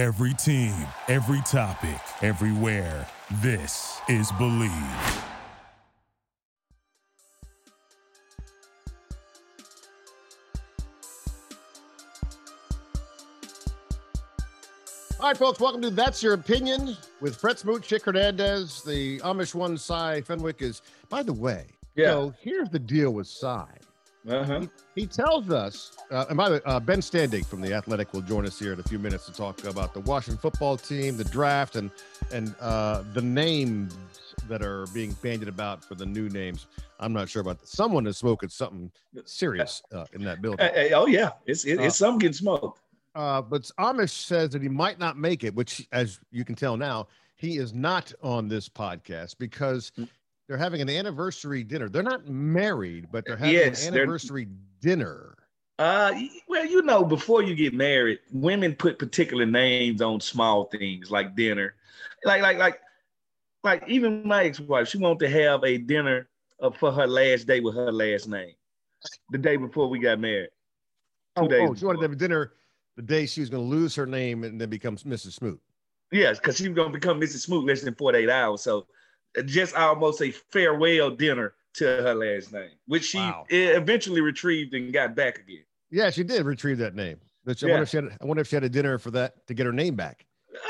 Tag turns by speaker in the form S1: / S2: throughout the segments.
S1: Every team, every topic, everywhere. This is Believe.
S2: All right, folks, welcome to That's Your Opinion with Fred Smoot, Chick Hernandez. The Amish one, Cy Fenwick is, by the way,
S3: Yeah.
S2: so here's the deal with Cy.
S3: Uh-huh.
S2: He tells us, uh, and by the way, uh, Ben Standig from The Athletic will join us here in a few minutes to talk about the Washington football team, the draft, and and uh, the names that are being bandied about for the new names. I'm not sure about that. Someone is smoking something serious uh, in that building.
S3: Hey, hey, oh yeah, it's it, it's some getting smoked.
S2: Uh, but Amish says that he might not make it, which, as you can tell now, he is not on this podcast because
S3: Mm.
S2: They're having an anniversary dinner. They're not married, but they're having
S3: Yes,
S2: an anniversary dinner.
S3: Uh, well, you know, before you get married, women put particular names on small things like dinner, like like like like even my ex-wife, she wanted to have a dinner uh, for her last day with her last name, the day before we got married. Two
S2: Oh,
S3: days
S2: oh, she wanted to have a dinner the day she was going to lose her name and then becomes Mrs. Smoot.
S3: Yes, because she was gonna become Mrs. Smoot less than 48 hours. So uh, just almost a farewell dinner to her last name, which she
S2: Wow.
S3: eventually retrieved and got back again.
S2: Yeah, she did retrieve that name. But she- I,
S3: Yeah.
S2: wonder if she had, I wonder if she had a dinner for that to get her name back.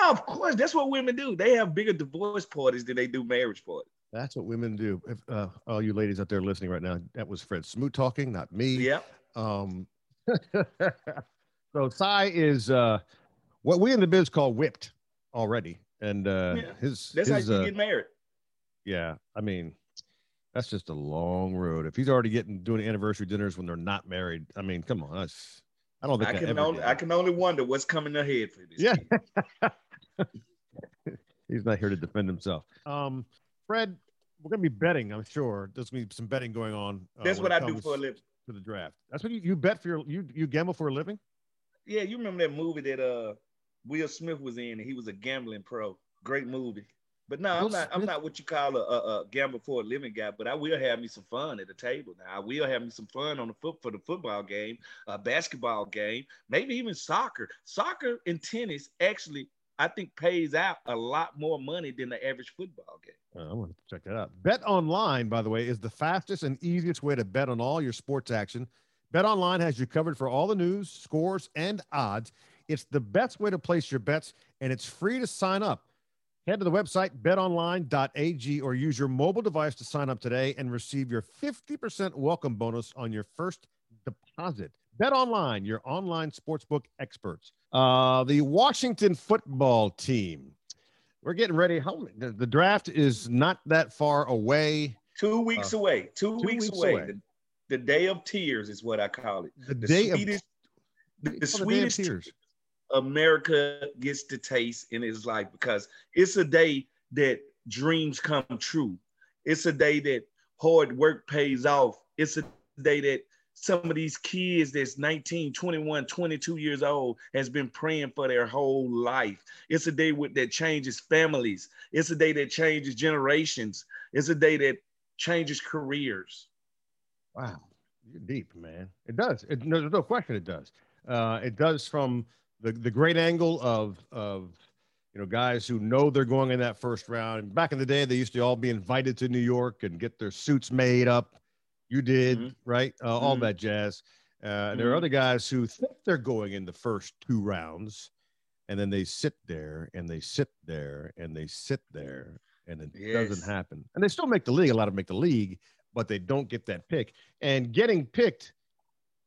S3: Of course, that's what women do. They have bigger divorce parties than they do marriage parties.
S2: That's what women do. If uh, all you ladies out there listening right now, that was Fred Smoot talking, not me.
S3: Yep.
S2: Um, so Cy is uh, what we in the biz call whipped already, and uh,
S3: Yeah,
S2: his
S3: That's
S2: his,
S3: how you
S2: uh,
S3: get married.
S2: Yeah. I mean, that's just a long road. If he's already getting doing anniversary dinners when they're not married, I mean, come on, that's I don't think
S3: I can only
S2: did.
S3: I can only wonder what's coming ahead for this.
S2: Yeah. he's not here to defend himself. Um, Fred, we're gonna be betting. I'm sure there's gonna be some betting going on. uh,
S3: That's what I do for a living.
S2: To the draft. That's what you, you bet for your you you gamble for a living.
S3: Yeah, you remember that movie that uh Will Smith was in, and he was a gambling pro. Great movie. But no, I'm not. I'm not what you call a, a, a gamble for a living guy. But I will have me some fun at the table. Now I will have me some fun on the foot for the football game, a basketball game, maybe even soccer. Soccer and tennis actually, I think, pays out a lot more money than the average football game.
S2: I want to check that out. Bet online, by the way, is the fastest and easiest way to bet on all your sports action. Bet online has you covered for all the news, scores, and odds. It's the best way to place your bets, and it's free to sign up. Head to the website betonline.ag or use your mobile device to sign up today and receive your 50% welcome bonus on your first deposit. Bet online, your online sportsbook experts. Uh, the Washington football team. We're getting ready. How the, the draft is not that far away.
S3: Two weeks away. Two,
S2: two
S3: weeks,
S2: weeks
S3: away.
S2: away.
S3: The, the day of tears is what I call it.
S2: The,
S3: The
S2: day
S3: sweetest,
S2: of
S3: the,
S2: the
S3: sweetest
S2: tears.
S3: America gets to taste in his life because it's a day that dreams come true. It's a day that hard work pays off. It's a day that some of these kids that's 19, 21, 22 years old has been praying for their whole life. It's a day with, that changes families. It's a day that changes generations. It's a day that changes careers.
S2: Wow, you're deep, man. It does. It, no, there's no question. It does. Uh, it does from the the great angle of of you know guys who know they're going in that first round. Back in the day, they used to all be invited to New York and get their suits made up. You did
S3: Mhm.
S2: right, uh, all
S3: Mhm.
S2: that jazz. Uh, and There are
S3: Mhm.
S2: other guys who think they're going in the first two rounds, and then they sit there and they sit there and they sit there, and it
S3: Yes.
S2: doesn't happen. And they still make the league. A lot of them make the league, but they don't get that pick. And getting picked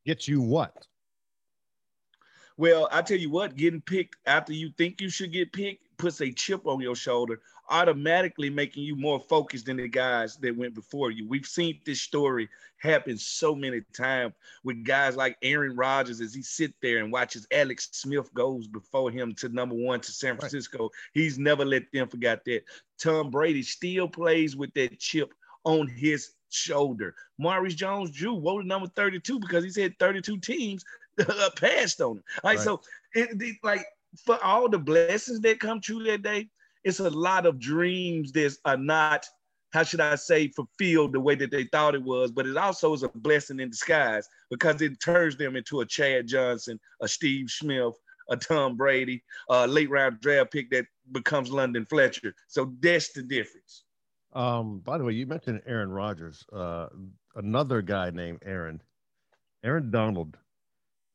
S2: gets you what?
S3: Well, I tell you what, getting picked after you think you should get picked puts a chip on your shoulder, automatically making you more focused than the guys that went before you. We've seen this story happen so many times with guys like Aaron Rodgers as he sit there and watches Alex Smith goes before him to number one to San
S2: Right.
S3: Francisco. He's never let them forget that. Tom Brady still plays with that chip on his shoulder. Maurice Jones-Drew wore number 32 because he's had 32 teams passed on him.
S2: Right.
S3: so, it, it- like for all the blessings that come true that day, it's a lot of dreams that are not, how should I say, fulfilled the way that they thought it was. But it also is a blessing in disguise because it turns them into a Chad Johnson, a Steve Smith, a Tom Brady, a late round draft pick that becomes London Fletcher. So that's the difference.
S2: Um, by the way, you mentioned Aaron Rodgers. Uh, another guy named Aaron, Aaron Donald,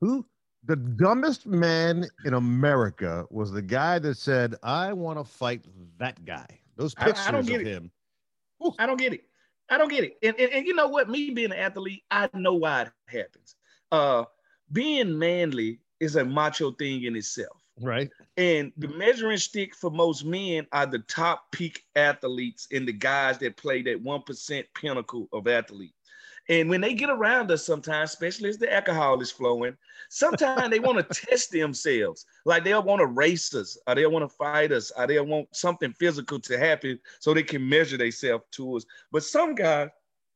S2: who the dumbest man in America was the guy that said, "I want to fight that guy." Those pictures I, I of him.
S3: I don't get it. I don't get it. And, and, and you know what? Me being an athlete, I know why it happens. Uh, being manly is a macho thing in itself.
S2: Right.
S3: And the measuring stick for most men are the top peak athletes and the guys that play that 1% pinnacle of athlete. And when they get around us sometimes, especially as the alcohol is flowing, sometimes they want to test themselves. Like they'll want to race us, or they'll want to fight us, or they'll want something physical to happen so they can measure themselves to us. But some guys,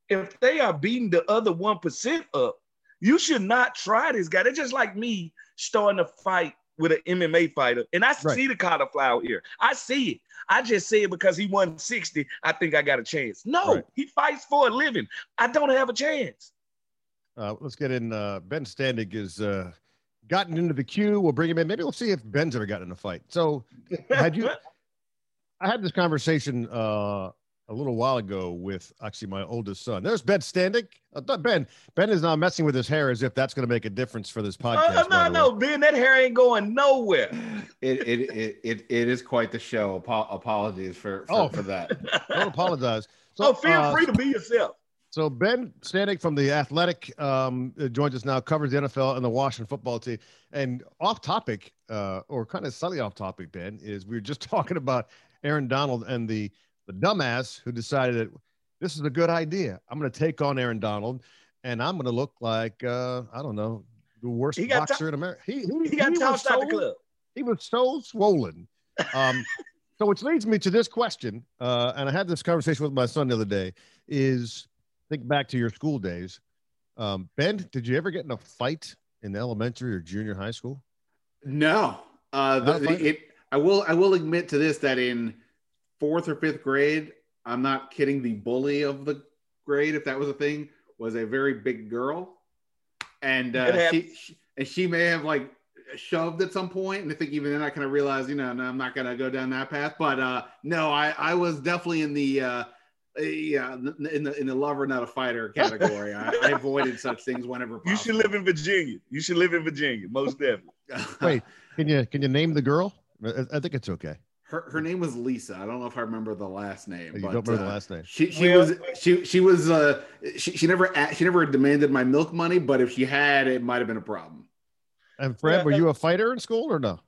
S3: if they are beating the other 1% up, you should not try this guy. They're just like me starting to fight with an MMA fighter, and I right. see the cauliflower ear. I see it. I just say it because he won 60. I think I got a chance. No, right. he fights for a living. I don't have a chance.
S2: Uh, let's get in. Uh, ben Standig is uh, gotten into the queue. We'll bring him in. Maybe we'll see if Ben's ever gotten in a fight. So, had you? I had this conversation uh, a little while ago with actually my oldest son. There's Ben Standig. Uh, ben Ben is now messing with his hair as if that's going to make a difference for this podcast.
S3: Uh, no, no, Ben, that hair ain't going nowhere.
S4: It it it it, it is quite the show. Apo- apologies for, for, oh, for that.
S2: Don't apologize.
S3: So oh, feel uh, free to be yourself.
S2: So Ben Standig from the Athletic um, joins us now, covers the NFL and the Washington football team. And off topic, uh, or kind of slightly off topic, Ben, is we were just talking about Aaron Donald and the the dumbass who decided that this is a good idea. I'm going to take on Aaron Donald, and I'm going to look like uh, I don't know the worst boxer t- in America.
S3: He, he, he got tossed out the club.
S2: He was so swollen. Um, so which leads me to this question, uh, and I had this conversation with my son the other day. Is think back to your school days. Um, ben, did you ever get in a fight in elementary or junior high school?
S4: No. Uh, the, it, I will. I will admit to this that in fourth or fifth grade, I'm not kidding, the bully of the grade, if that was a thing, was a very big girl. And uh, she, she, and she may have like shoved at some point, and I think even then I kind of realized, you know, no, I'm not gonna go down that path. But uh, no, I I was definitely in the uh, yeah in the in the lover not a fighter category. I, I, avoided such things whenever. Possible.
S3: You should live in Virginia. You should live in Virginia, most definitely.
S2: Wait, can you can you name the girl? I think it's okay
S4: her, her name was Lisa. I don't know if I remember the last name.
S2: You but, don't remember uh, the last name.
S4: She she well, was she she was uh she, she never she never demanded my milk money, but if she had, it might have been a problem.
S2: And Fred, well, were you a fighter in school or no?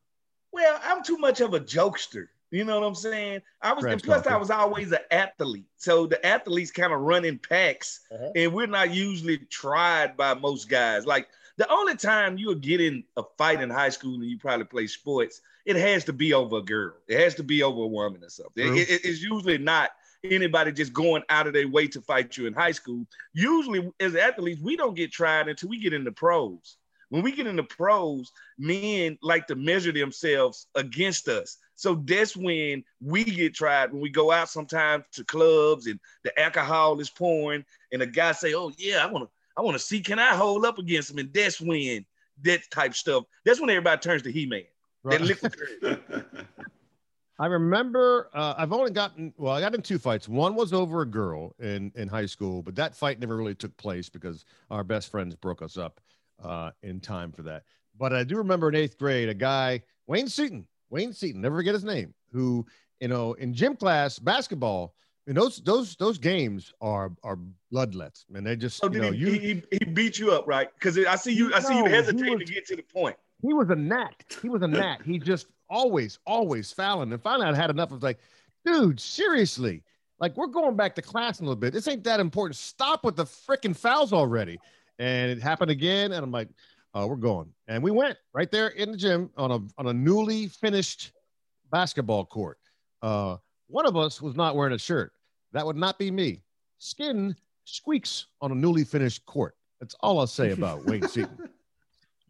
S3: Well, I'm too much of a jokester. You know what I'm saying? I was, and plus I was always an athlete. So the athletes kind of run in packs, uh-huh. and we're not usually tried by most guys. Like the only time you'll get in a fight in high school and you probably play sports it has to be over a girl. It has to be over a woman or something. It, it, it's usually not anybody just going out of their way to fight you in high school. Usually, as athletes, we don't get tried until we get in the pros. When we get in the pros, men like to measure themselves against us. So that's when we get tried. When we go out sometimes to clubs and the alcohol is pouring, and the guy say, "Oh yeah, I want to, I want to see can I hold up against him?" And that's when that type stuff. That's when everybody turns to He Man. Right. liquid
S2: I remember uh, I've only gotten well, I got in two fights. One was over a girl in in high school, but that fight never really took place because our best friends broke us up uh, in time for that. But I do remember in eighth grade, a guy Wayne Seaton, Wayne Seaton, never forget his name, who you know in gym class basketball. And those those those games are are bloodlets, and they just
S3: oh, you know, he, you, he, he beat you up, right? Because I see you I see you hesitate was, to get to the point
S2: he was a gnat. He was a gnat. He just always, always fouling. And finally, I had enough of like, dude, seriously, like we're going back to class in a little bit. This ain't that important. Stop with the freaking fouls already. And it happened again, and I'm like, oh, we're going. And we went right there in the gym on a on a newly finished basketball court. Uh, one of us was not wearing a shirt. That would not be me. Skin squeaks on a newly finished court. That's all I'll say about Wayne Seaton.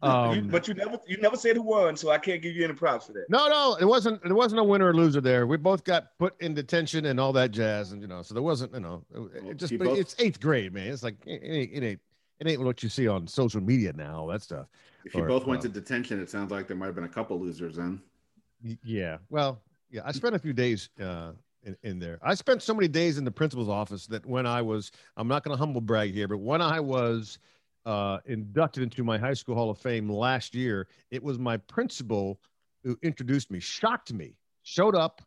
S3: Um, you, but you never you never said who won, so I can't give you any props for that.
S2: No, no, it wasn't it wasn't a winner or loser there. We both got put in detention and all that jazz, and you know, so there wasn't you know, it, just both, it's eighth grade, man. It's like it ain't, it ain't it ain't what you see on social media now, all that stuff.
S4: If you or, both went uh, to detention, it sounds like there might have been a couple losers then.
S2: Yeah. Well, yeah, I spent a few days uh, in, in there. I spent so many days in the principal's office that when I was, I'm not going to humble brag here, but when I was uh, inducted into my high school Hall of Fame last year, it was my principal who introduced me, shocked me, showed up.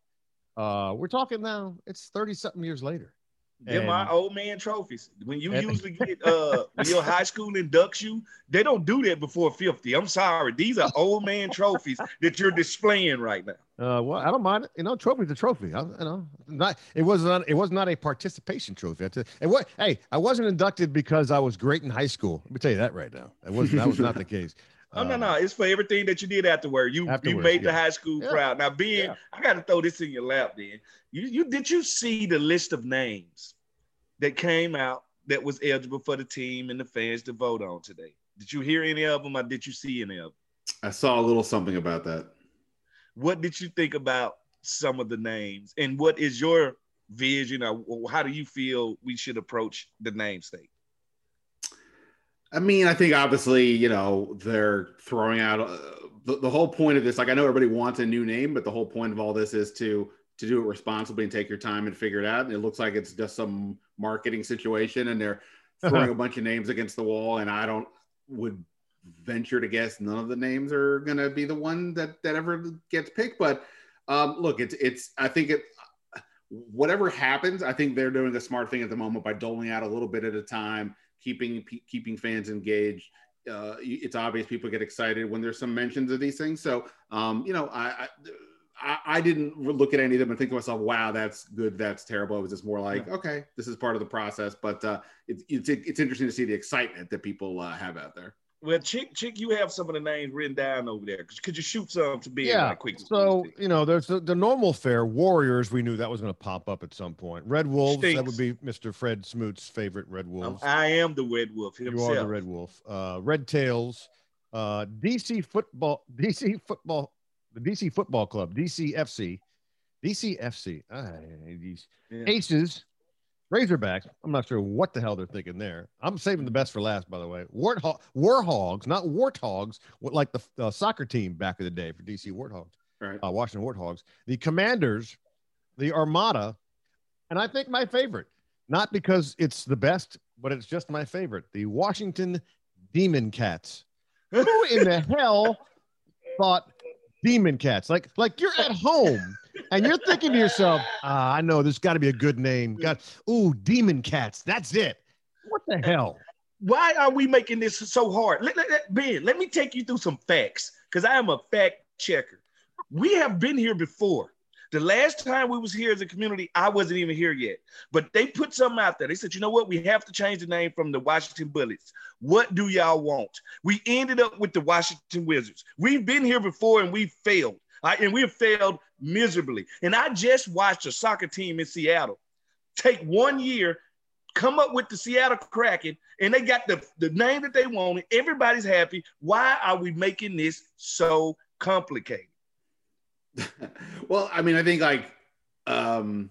S2: Uh, we're talking now, it's 30 something years later.
S3: They're my old man trophies. When you usually get uh when your high school inducts you, they don't do that before 50. I'm sorry. These are old man trophies that you're displaying right now.
S2: Uh well, I don't mind it. You know, trophy's a trophy. I, you know, not it was not it was not a participation trophy. And what hey, I wasn't inducted because I was great in high school. Let me tell you that right now. It was that was not the case.
S3: Oh no, um, no, it's for everything that you did afterward. You afterwards, you made yeah. the high school yeah. proud. Now, being, yeah. I got to throw this in your lap. Then you you did you see the list of names that came out that was eligible for the team and the fans to vote on today? Did you hear any of them, or did you see any of them?
S4: I saw a little something about that.
S3: What did you think about some of the names, and what is your vision, or how do you feel we should approach the name state?
S4: I mean, I think obviously, you know, they're throwing out uh, the, the whole point of this. Like, I know everybody wants a new name, but the whole point of all this is to to do it responsibly and take your time and figure it out. And it looks like it's just some marketing situation, and they're throwing a bunch of names against the wall. And I don't would venture to guess none of the names are going to be the one that that ever gets picked. But um, look, it's it's I think it whatever happens, I think they're doing a smart thing at the moment by doling out a little bit at a time keeping keeping fans engaged. Uh, it's obvious people get excited when there's some mentions of these things. So, um, you know, I, I, I didn't look at any of them and think to myself, "Wow, that's good. That's terrible." It was just more like, yeah. "Okay, this is part of the process." But uh, it's it's it's interesting to see the excitement that people uh, have out there.
S3: Well, Chick, Chick, you have some of the names written down over there. Could you shoot some to be
S2: yeah. quick? So you know, there's the, the, normal fare. Warriors, we knew that was going to pop up at some point. Red Wolves, Stinks. that would be Mr. Fred Smoot's favorite Red Wolves.
S3: Um, I am the Red Wolf himself.
S2: You are the Red Wolf. Uh, Red Tails, uh, DC football, DC football, the DC Football Club, DCFC, DCFC. These yeah. Aces, Razorbacks, I'm not sure what the hell they're thinking there. I'm saving the best for last, by the way. Warthog, Warhogs, not Warthogs, like the uh, soccer team back in the day for DC Warthogs,
S4: right.
S2: uh, Washington Warthogs. The Commanders, the Armada, and I think my favorite, not because it's the best, but it's just my favorite, the Washington Demon Cats. Who in the hell thought Demon Cats? Like, like you're at home and you're thinking to yourself, ah, I know there's got to be a good name. Got ooh, demon cats. That's it. What the hell?
S3: Why are we making this so hard? Let, let, let, ben, let me take you through some facts because I am a fact checker. We have been here before. The last time we was here as a community, I wasn't even here yet. But they put something out there. They said, you know what? We have to change the name from the Washington Bullets. What do y'all want? We ended up with the Washington Wizards. We've been here before and we failed. Right? And we have failed miserably. And I just watched a soccer team in Seattle take one year, come up with the Seattle Kraken, and they got the, the name that they wanted. Everybody's happy. Why are we making this so complicated?
S4: well, I mean, I think like um,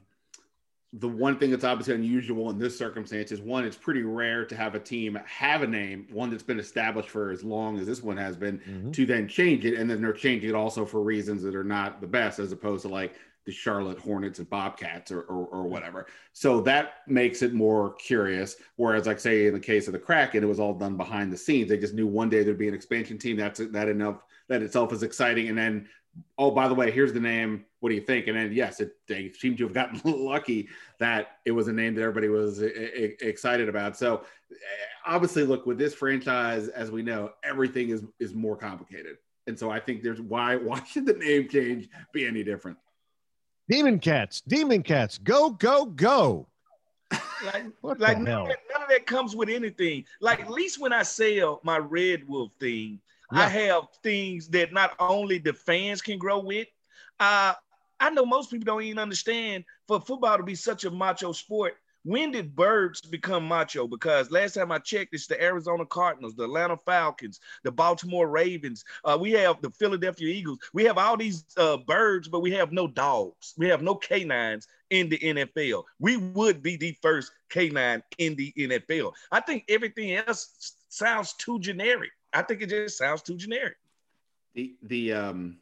S4: the one thing that's obviously unusual in this circumstance is one, it's pretty rare to have a team have a name, one that's been established for as long as this one has been, mm-hmm. to then change it. And then they're changing it also for reasons that are not the best, as opposed to like the Charlotte Hornets and Bobcats or, or, or whatever. So that makes it more curious. Whereas, like, say, in the case of the Kraken, it was all done behind the scenes. They just knew one day there'd be an expansion team. That's that enough. That itself is exciting. And then oh, by the way, here's the name. What do you think? And then, yes, it, they seem to have gotten lucky that it was a name that everybody was excited about. So, eh, obviously, look with this franchise, as we know, everything is is more complicated. And so, I think there's why why should the name change be any different?
S2: Demon Cats, Demon Cats, go go go.
S3: like, like none of, that, none of that comes with anything. Like at least when I sell my Red Wolf thing, yeah. I have things that not only the fans can grow with. Uh, I know most people don't even understand for football to be such a macho sport. When did birds become macho? Because last time I checked, it's the Arizona Cardinals, the Atlanta Falcons, the Baltimore Ravens. Uh, we have the Philadelphia Eagles. We have all these uh, birds, but we have no dogs. We have no canines in the NFL. We would be the first canine in the NFL. I think everything else sounds too generic. I think it just sounds too generic.
S4: The the um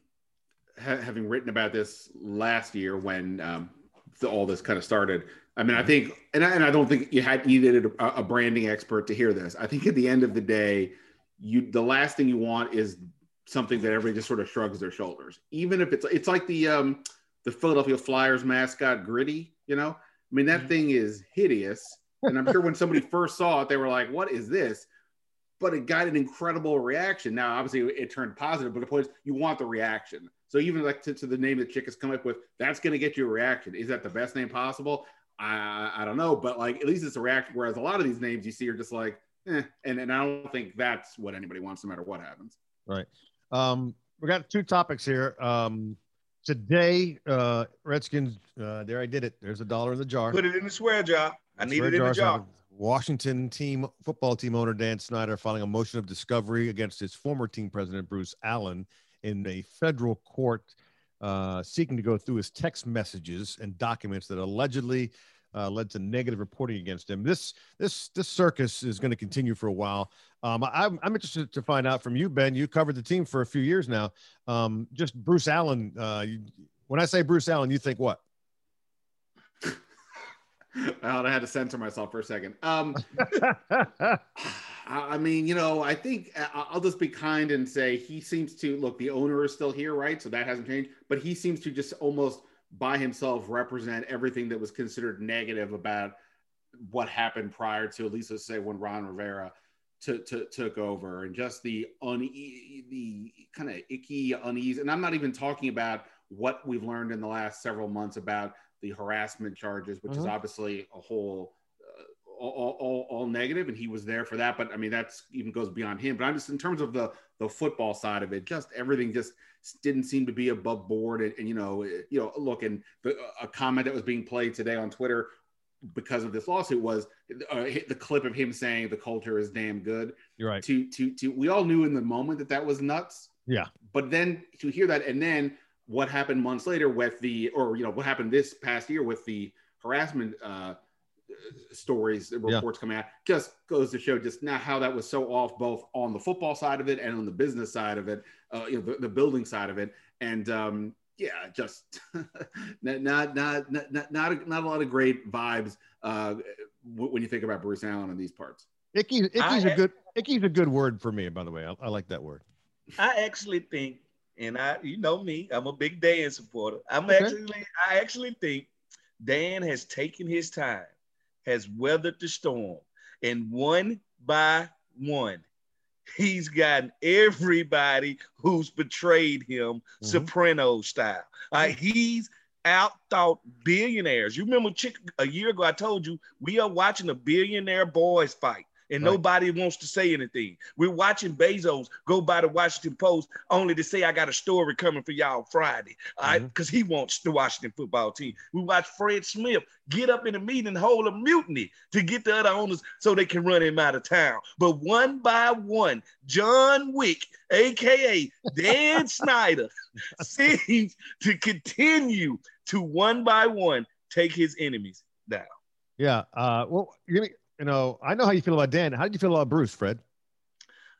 S4: ha- having written about this last year when um, the, all this kind of started. I mean, I mm-hmm. think, and I, and I don't think you had needed a, a branding expert to hear this. I think at the end of the day, you the last thing you want is something that everybody just sort of shrugs their shoulders, even if it's it's like the um the Philadelphia Flyers mascot Gritty. You know, I mean that mm-hmm. thing is hideous, and I'm sure when somebody first saw it, they were like, "What is this?" But it got an incredible reaction. Now, obviously, it turned positive, but the point is, you want the reaction. So even like to, to the name that Chick has come up with, that's going to get you a reaction. Is that the best name possible? I, I don't know, but like at least it's a reaction. Whereas a lot of these names you see are just like, eh, and and I don't think that's what anybody wants, no matter what happens.
S2: Right. Um, we got two topics here. Um, today, uh, Redskins. Uh, there, I did it. There's a dollar in the jar.
S3: Put it in the swear jar. I need it in the jar.
S2: Washington team football team owner Dan Snyder filing a motion of discovery against his former team president Bruce Allen in a federal court uh, seeking to go through his text messages and documents that allegedly uh, led to negative reporting against him. This this this circus is going to continue for a while. Um, I'm, I'm interested to find out from you, Ben. You covered the team for a few years now. Um, just Bruce Allen. Uh, you, when I say Bruce Allen, you think what?
S4: I had to censor myself for a second. Um, I mean, you know, I think I'll just be kind and say he seems to look. The owner is still here, right? So that hasn't changed. But he seems to just almost by himself represent everything that was considered negative about what happened prior to, at least let's say, when Ron Rivera to, to, took over, and just the une- the kind of icky, unease. And I'm not even talking about what we've learned in the last several months about the harassment charges, which is mm-hmm. obviously a whole all, all, all negative, and he was there for that. But I mean, that's even goes beyond him. But I'm just in terms of the the football side of it, just everything just didn't seem to be above board. And, and you know, you know, look, and the, a comment that was being played today on Twitter because of this lawsuit was uh, the clip of him saying the culture is damn good.
S2: You're right.
S4: To to to we all knew in the moment that that was nuts.
S2: Yeah.
S4: But then to hear that, and then what happened months later with the, or you know, what happened this past year with the harassment. Uh, stories, reports yeah. coming out, just goes to show just now how that was so off both on the football side of it and on the business side of it, uh, you know, the, the, building side of it, and um, yeah, just not, not not not not a, not a lot of great vibes uh, when you think about Bruce Allen in these parts.
S2: Icky, icky's I, a good icky's a good word for me, by the way. I, I like that word.
S3: I actually think, and I, you know me, I'm a big Dan supporter. I'm okay. actually, I actually think Dan has taken his time has weathered the storm. And one by one, he's gotten everybody who's betrayed him mm-hmm. Soprano style. Uh, he's outthought billionaires. You remember Chick, a year ago, I told you we are watching a billionaire boys fight and right. nobody wants to say anything. We're watching Bezos go by the Washington Post only to say, I got a story coming for y'all Friday, all right? Because mm-hmm. he wants the Washington football team. We watch Fred Smith get up in a meeting and hold a mutiny to get the other owners so they can run him out of town. But one by one, John Wick, aka Dan Snyder, seems to continue to one by one take his enemies down.
S2: Yeah. Uh, well, you you know, I know how you feel about Dan. How did you feel about Bruce, Fred?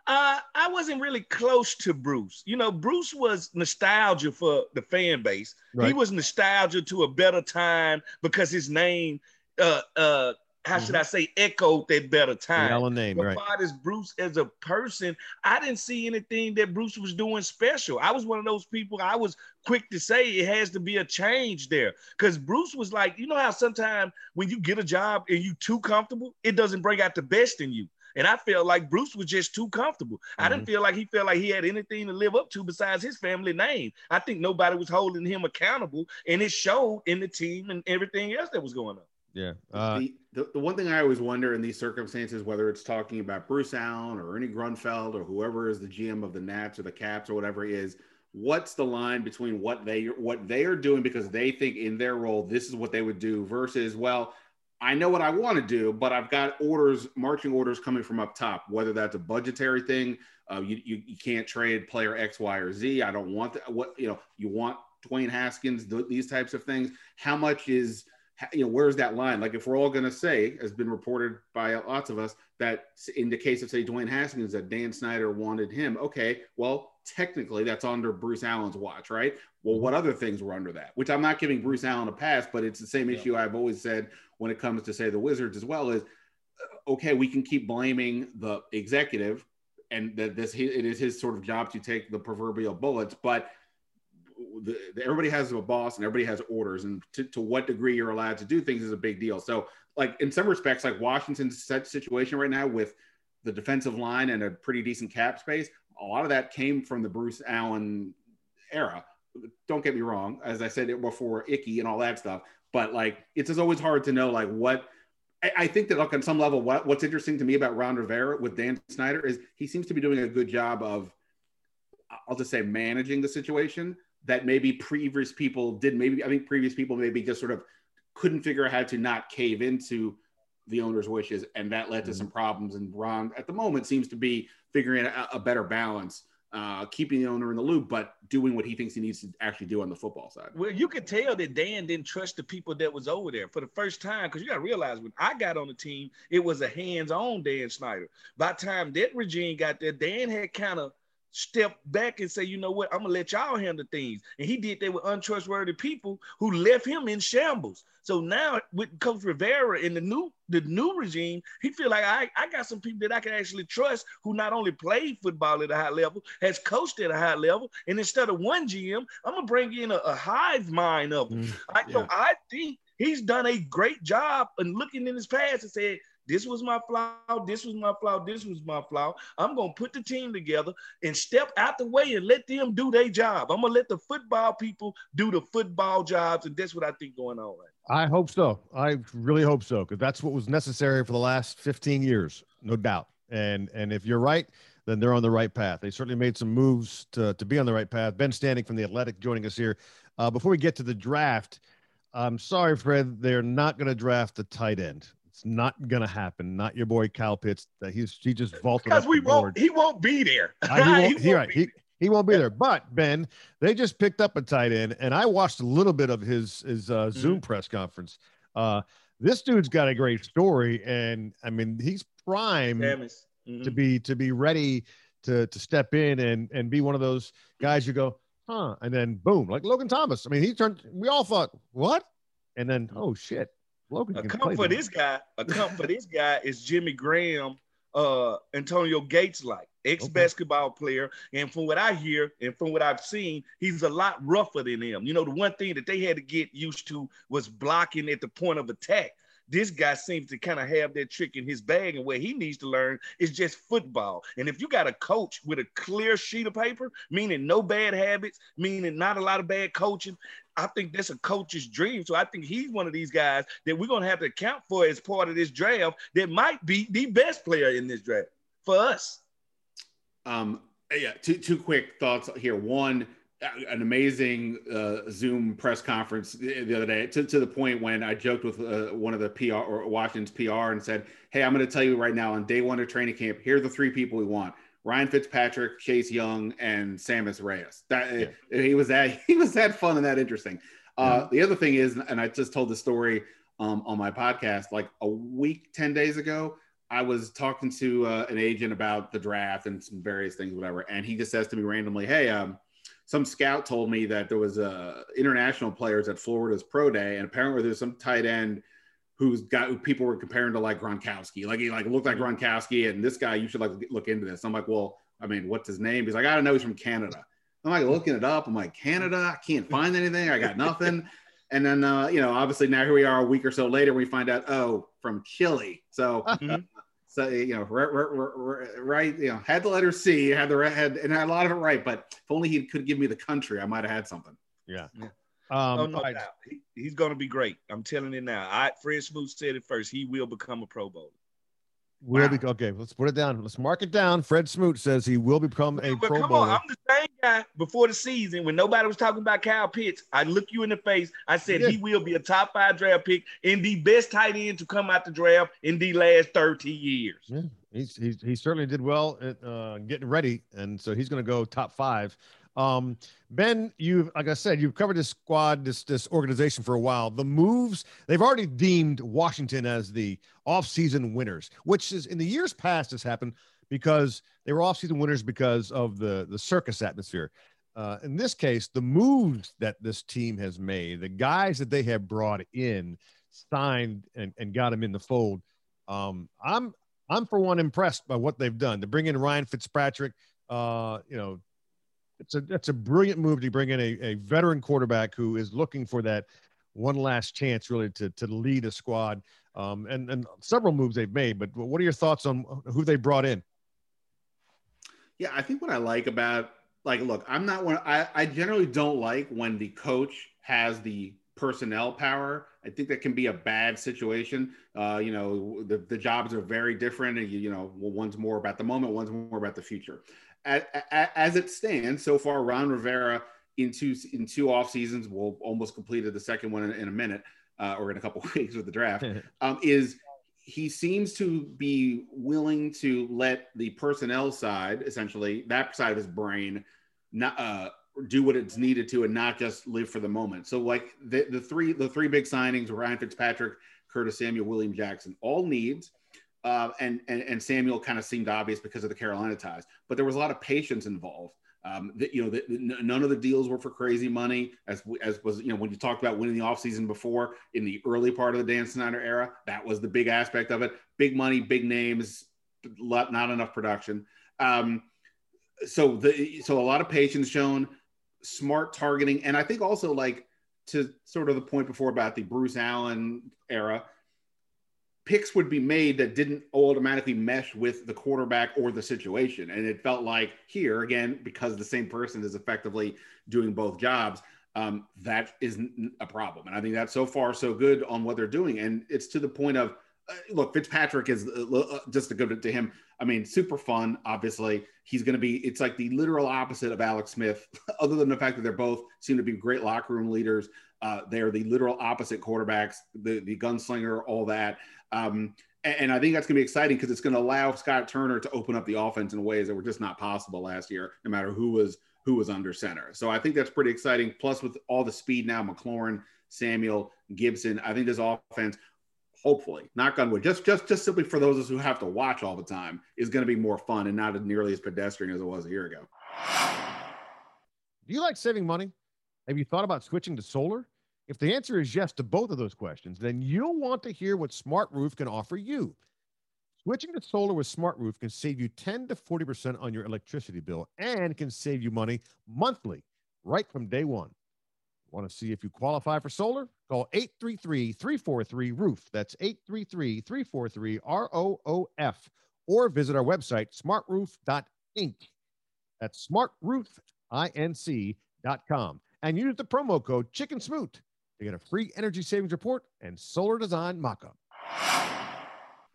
S3: Uh, I wasn't really close to Bruce. You know, Bruce was nostalgia for the fan base. Right. He was nostalgia to a better time because his name uh, uh, how should mm-hmm. I say, echoed that better time.
S2: Yellow name,
S3: but
S2: right?
S3: far as Bruce as a person, I didn't see anything that Bruce was doing special. I was one of those people. I was quick to say it has to be a change there because Bruce was like, you know how sometimes when you get a job and you too comfortable, it doesn't bring out the best in you. And I felt like Bruce was just too comfortable. Mm-hmm. I didn't mm-hmm. feel like he felt like he had anything to live up to besides his family name. I think nobody was holding him accountable, and it showed in the team and everything else that was going on.
S2: Yeah. Uh,
S4: the, the, the, one thing I always wonder in these circumstances, whether it's talking about Bruce Allen or Ernie Grunfeld or whoever is the GM of the Nats or the Caps or whatever is, what's the line between what they what they are doing because they think in their role this is what they would do versus well, I know what I want to do, but I've got orders, marching orders coming from up top, whether that's a budgetary thing. Uh, you, you, you, can't trade player X, Y, or Z. I don't want that. What, you know, you want Dwayne Haskins, th- these types of things. How much is, you know, where's that line? Like if we're all going to say, has been reported by lots of us, that in the case of say Dwayne Haskins, that Dan Snyder wanted him. Okay, well, technically that's under Bruce Allen's watch, right? Well, what other things were under that? Which I'm not giving Bruce Allen a pass, but it's the same yeah. issue I've always said when it comes to say the Wizards as well is uh, okay, we can keep blaming the executive and that this it is his sort of job to take the proverbial bullets, but the, the, everybody has a boss and everybody has orders, and to, to, what degree you're allowed to do things is a big deal. So, like in some respects, like Washington's situation right now with the defensive line and a pretty decent cap space, a lot of that came from the Bruce Allen era. Don't get me wrong, as I said it before, icky and all that stuff. But like, it's always hard to know like what. I, I think that like on some level, what, what's interesting to me about Ron Rivera with Dan Snyder is he seems to be doing a good job of, I'll just say, managing the situation that maybe previous people did. Maybe I think previous people maybe just sort of couldn't figure out how to not cave into the owner's wishes, and that led to mm-hmm. some problems. And Ron, at the moment, seems to be figuring out a, better balance, uh, keeping the owner in the loop, but doing what he thinks he needs to actually do on the football side.
S3: Well, you could tell that Dan didn't trust the people that was over there for the first time because you got to realize when I got on the team, it was a hands-on Dan Snyder. By the time that regime got there, Dan had kind of step back and say, you know what, I'm gonna let y'all handle things. And he did that with untrustworthy people who left him in shambles. So now with Coach Rivera in the new the new regime, he feel like I, I got some people that I can actually trust who not only played football at a high level, has coached at a high level. And instead of one GM, I'm gonna bring in a, a hive mind of them. Mm, I yeah. know I think he's done a great job in looking in his past and said, this was my flaw. This was my flaw. This was my flaw. I'm gonna put the team together and step out the way and let them do their job. I'm gonna let the football people do the football jobs, and that's what I think going on right.
S2: I hope so. I really hope so because that's what was necessary for the last 15 years, no doubt. And and if you're right, then they're on the right path. They certainly made some moves to to be on the right path. Ben Standig from the Athletic joining us here. Uh, before we get to the draft, I'm sorry, Fred, they're not going to draft the tight end. It's not gonna happen. Not your boy Kyle Pitts. That he's he just vaulted
S3: because we won't. He won't be there.
S2: Uh, he won't, he, right. He, he won't be there. But Ben, they just picked up a tight end, and I watched a little bit of his his uh, mm-hmm. Zoom press conference. Uh, this dude's got a great story, and I mean he's prime mm-hmm. to be to be ready to to step in and and be one of those guys you go, huh, and then boom, like Logan Thomas. I mean, he turned. We all thought what, and then oh shit,
S3: Logan a comp for this guy, a comp for this guy is Jimmy Graham, uh, Antonio Gates like ex basketball okay. player. And from what I hear and from what I've seen, he's a lot rougher than him. You know, the one thing that they had to get used to was blocking at the point of attack. This guy seems to kind of have that trick in his bag, and what he needs to learn is just football. And if you got a coach with a clear sheet of paper, meaning no bad habits, meaning not a lot of bad coaching, I think that's a coach's dream. So I think he's one of these guys that we're gonna have to account for as part of this draft that might be the best player in this draft for us.
S4: Um, yeah, two two quick thoughts here. One, an amazing uh, Zoom press conference the other day to, to the point when I joked with uh, one of the PR or Washington's PR and said, Hey, I'm going to tell you right now on day one of training camp, here are the three people we want Ryan Fitzpatrick, Chase Young, and Sammis Reyes. That yeah. he was that he was that fun and that interesting. Uh, The other thing is, and I just told the story um, on my podcast like a week, ten days ago. I was talking to uh, an agent about the draft and some various things, whatever, and he just says to me randomly, "Hey, um, some scout told me that there was uh, international players at Florida's pro day, and apparently there's some tight end who's got who people were comparing to like Gronkowski. Like he like looked like. Gronkowski, and this guy you should like look into this. I'm like, well, I mean, what's his name? He's like, I don't know. He's from Canada. I'm like looking it up. I'm like, Canada. I can't find anything. I got nothing. and then uh, you know, obviously now here we are a week or so later, we find out, oh, from Chile. So. Mm-hmm. So you know, right, right, right, you know, had the letter C, had the had, and had a lot of it right. But if only he could give me the country, I might have had something.
S2: Yeah. yeah.
S3: Um, oh, no doubt. He, he's going to be great. I'm telling you now. I Fred Smoot said it first. He will become a Pro Bowler.
S2: Will wow. be okay. Let's put it down. Let's mark it down. Fred Smoot says he will become a but Pro come Bowler.
S3: On, I'm the same guy before the season when nobody was talking about Kyle Pitts. I looked you in the face. I said he will be a top five draft pick and the best tight end to come out the draft in the last 30 years.
S2: Yeah, he's, he's he certainly did well at uh, getting ready, and so he's going to go top five. Um, ben, you like I said, you've covered this squad, this this organization for a while. The moves they've already deemed Washington as the offseason winners, which is in the years past has happened because they were offseason winners because of the the circus atmosphere. Uh, in this case, the moves that this team has made, the guys that they have brought in, signed and, and got them in the fold. Um, I'm I'm for one impressed by what they've done to bring in Ryan Fitzpatrick. Uh, you know, it's a that's a brilliant move to bring in a, a veteran quarterback who is looking for that one last chance really to to lead a squad. Um, and and several moves they've made. But what are your thoughts on who they brought in?
S4: Yeah, I think what I like about like look, I'm not one. I I generally don't like when the coach has the personnel power. I think that can be a bad situation. Uh, you know, the, the jobs are very different. You, you know, one's more about the moment, one's more about the future as it stands so far, Ron Rivera in two in two off seasons, will almost completed the second one in, in a minute uh, or in a couple weeks with the draft. um, is he seems to be willing to let the personnel side, essentially that side of his brain, not uh, do what it's needed to, and not just live for the moment. So, like the the three the three big signings: Ryan Fitzpatrick, Curtis Samuel, William Jackson, all needs uh, and, and, and Samuel kind of seemed obvious because of the Carolina ties, but there was a lot of patience involved. Um, that, you know, none of the deals were for crazy money, as as was you know when you talked about winning the offseason before in the early part of the Dan Snyder era. That was the big aspect of it: big money, big names, not enough production. Um, so the so a lot of patience shown, smart targeting, and I think also like to sort of the point before about the Bruce Allen era picks would be made that didn't automatically mesh with the quarterback or the situation. And it felt like here, again, because the same person is effectively doing both jobs, um, that isn't a problem. And I think that's so far so good on what they're doing. And it's to the point of, uh, look, Fitzpatrick is uh, uh just to it to him. I mean, super fun. Obviously, he's going to be. It's like the literal opposite of Alex Smith, other than the fact that they're both seem to be great locker room leaders. Uh, they're the literal opposite quarterbacks, the the gunslinger, all that. Um, and, and I think that's going to be exciting because it's going to allow Scott Turner to open up the offense in ways that were just not possible last year, no matter who was who was under center. So I think that's pretty exciting. Plus, with all the speed now, McLaurin, Samuel, Gibson, I think this offense, hopefully, knock on wood, just just just simply for those of us who have to watch all the time, is going to be more fun and not nearly as pedestrian as it was a year ago.
S2: Do you like saving money? Have you thought about switching to solar? If the answer is yes to both of those questions, then you'll want to hear what Smart Roof can offer you. Switching to solar with Smart Roof can save you 10 to 40% on your electricity bill and can save you money monthly right from day one. Want to see if you qualify for solar? Call 833 343 Roof. That's 833 343 R O O F. Or visit our website, smartroof.inc. That's smartroofinc.com. And use the promo code Chicken Smoot to get a free energy savings report and solar design mock-up.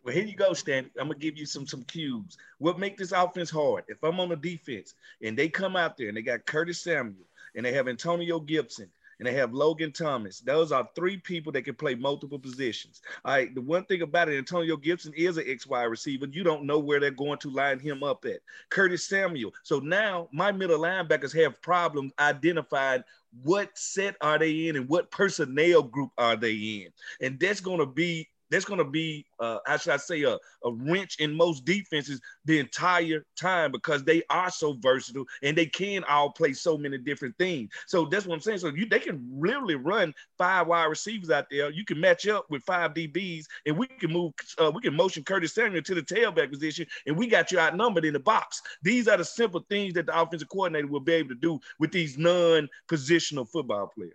S3: Well, here you go, Stan. I'm gonna give you some some cues. What make this offense hard? If I'm on the defense and they come out there and they got Curtis Samuel and they have Antonio Gibson and they have Logan Thomas. Those are three people that can play multiple positions. All right. The one thing about it, Antonio Gibson is an XY receiver. You don't know where they're going to line him up at. Curtis Samuel. So now my middle linebackers have problems identifying what set are they in and what personnel group are they in. And that's going to be there's going to be, uh, how should I say, a, a wrench in most defenses the entire time because they are so versatile and they can all play so many different things. So that's what I'm saying. So you they can literally run five wide receivers out there. You can match up with five DBs and we can move, uh, we can motion Curtis Samuel to the tailback position and we got you outnumbered in the box. These are the simple things that the offensive coordinator will be able to do with these non-positional football players.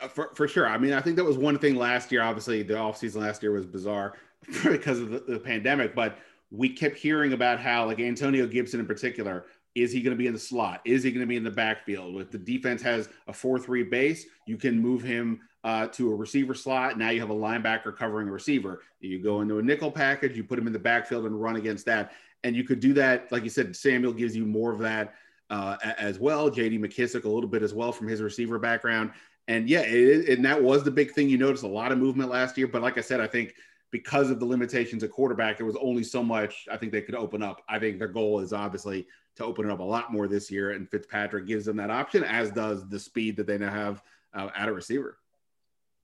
S4: Uh, for, for sure. I mean, I think that was one thing last year. Obviously, the offseason last year was bizarre because of the, the, pandemic, but we kept hearing about how, like Antonio Gibson in particular, is he going to be in the slot? Is he going to be in the backfield? If the defense has a 4 3 base, you can move him uh, to a receiver slot. Now you have a linebacker covering a receiver. You go into a nickel package, you put him in the backfield and run against that. And you could do that. Like you said, Samuel gives you more of that uh, as well. JD McKissic, a little bit as well from his receiver background. And yeah, it, and that was the big thing. You noticed a lot of movement last year. But like I said, I think because of the limitations at quarterback, there was only so much I think they could open up. I think their goal is obviously to open it up a lot more this year. And Fitzpatrick gives them that option, as does the speed that they now have uh, at a receiver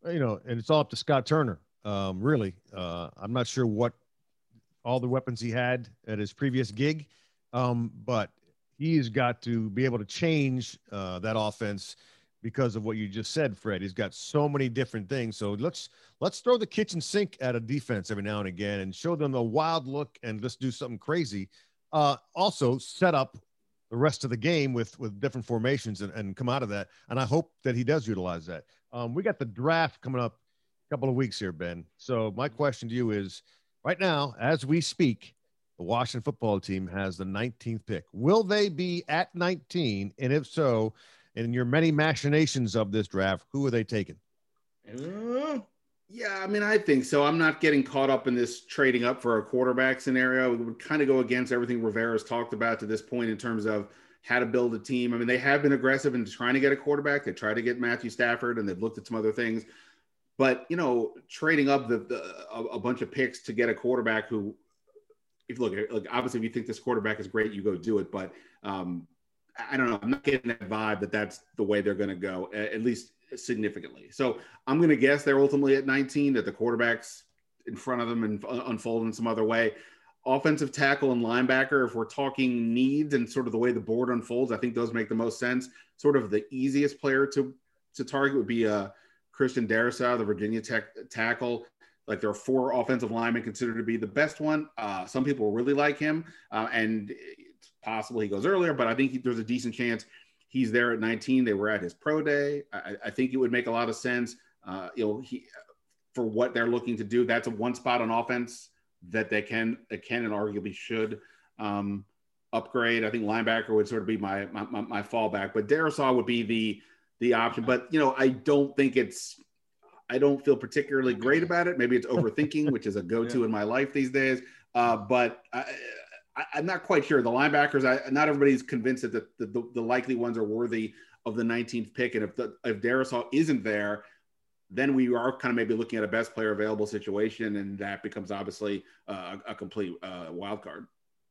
S2: you know, and it's all up to Scott Turner. Um, really, uh, I'm not sure what all the weapons he had at his previous gig, um, but he's got to be able to change uh, that offense because of what you just said, Fred. He's got so many different things. So let's let's throw the kitchen sink at a defense every now and again and show them a wild look and let's do something crazy. Uh, also set up the rest of the game with with different formations and, and come out of that. And I hope that he does utilize that. Um, we got the draft coming up a couple of weeks here, Ben. So my question to you is right now, as we speak, the Washington football team has the 19th pick. Will they be at 19? And if so, in your many machinations of this draft, who are they taking?
S4: Uh, yeah, I mean, I think so. I'm not getting caught up in this trading up for a quarterback scenario. It would kind of go against everything Rivera's talked about to this point in terms of how to build a team. I mean, they have been aggressive in trying to get a quarterback. They tried to get Matthew Stafford, and they've looked at some other things. But you know, trading up the, the a, bunch of picks to get a quarterback who, if look, look, obviously, if you think this quarterback is great, you go do it. But um, I don't know. I'm not getting that vibe that that's the way they're going to go, at least significantly. So I'm going to guess they're ultimately at 19 that the quarterback's in front of them and unfold in some other way offensive tackle and linebacker, if we're talking needs and sort of the way the board unfolds, I think those make the most sense. Sort of the easiest player to to target would be uh, Christian Darrisaw, the Virginia Tech tackle. Like there are four offensive linemen considered to be the best one. Uh, some people really like him, uh, and possible he goes earlier, but I think he, there's a decent chance he's there at 19. They were at his pro day. I, I think it would make a lot of sense. Uh, you know, he for what they're looking to do. That's a one spot on offense that they can they can and arguably should um, upgrade. I think linebacker would sort of be my my, my fallback, but Darrisaw would be the the option. But you know, I don't think it's I don't feel particularly great about it. Maybe it's overthinking, which is a go-to yeah. in my life these days. Uh, but I, am not quite sure. The linebackers, I, not everybody's convinced that the, the, the, likely ones are worthy of the 19th pick. And if the, if Darrisaw isn't there, then we are kind of maybe looking at a best player available situation, and that becomes obviously uh, a, complete uh, wild card.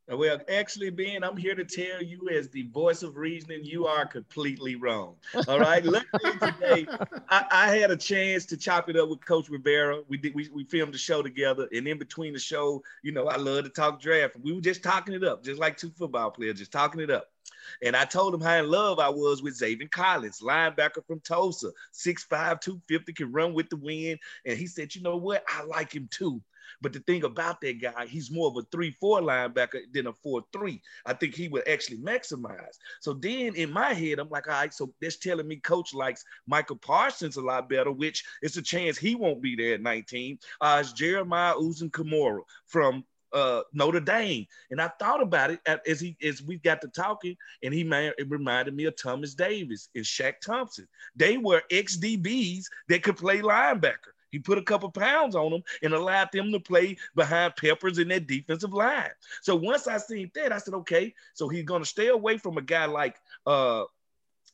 S3: Well, actually, Ben, I'm here to tell you, as the voice of reasoning, you are completely wrong. All right. Luckily today, I, I, had a chance to chop it up with Coach Rivera. We did. We, we filmed the show together, and in between the show, you know, I love to talk draft. We were just talking it up, just like two football players, just talking it up. And I told him how in love I was with Zaven Collins, linebacker from Tulsa, 6'5, 250, can run with the wind. And he said, you know what? I like him too. But the thing about that guy, he's more of a 3 4 linebacker than a 4 3. I think he would actually maximize. So then in my head, I'm like, all right, so that's telling me coach likes Micah Parsons a lot better, which it's a chance he won't be there at 19. Uh, it's Jeremiah Owusu-Koramoah from uh, Notre Dame. And I thought about it as he as we got to talking, and he man, it reminded me of Thomas Davis and Shaq Thompson. They were ex DBs that could play linebacker. He put a couple pounds on them and allowed them to play behind Peppers in that defensive line. So once I seen that, I said, okay, so he's gonna stay away from a guy like uh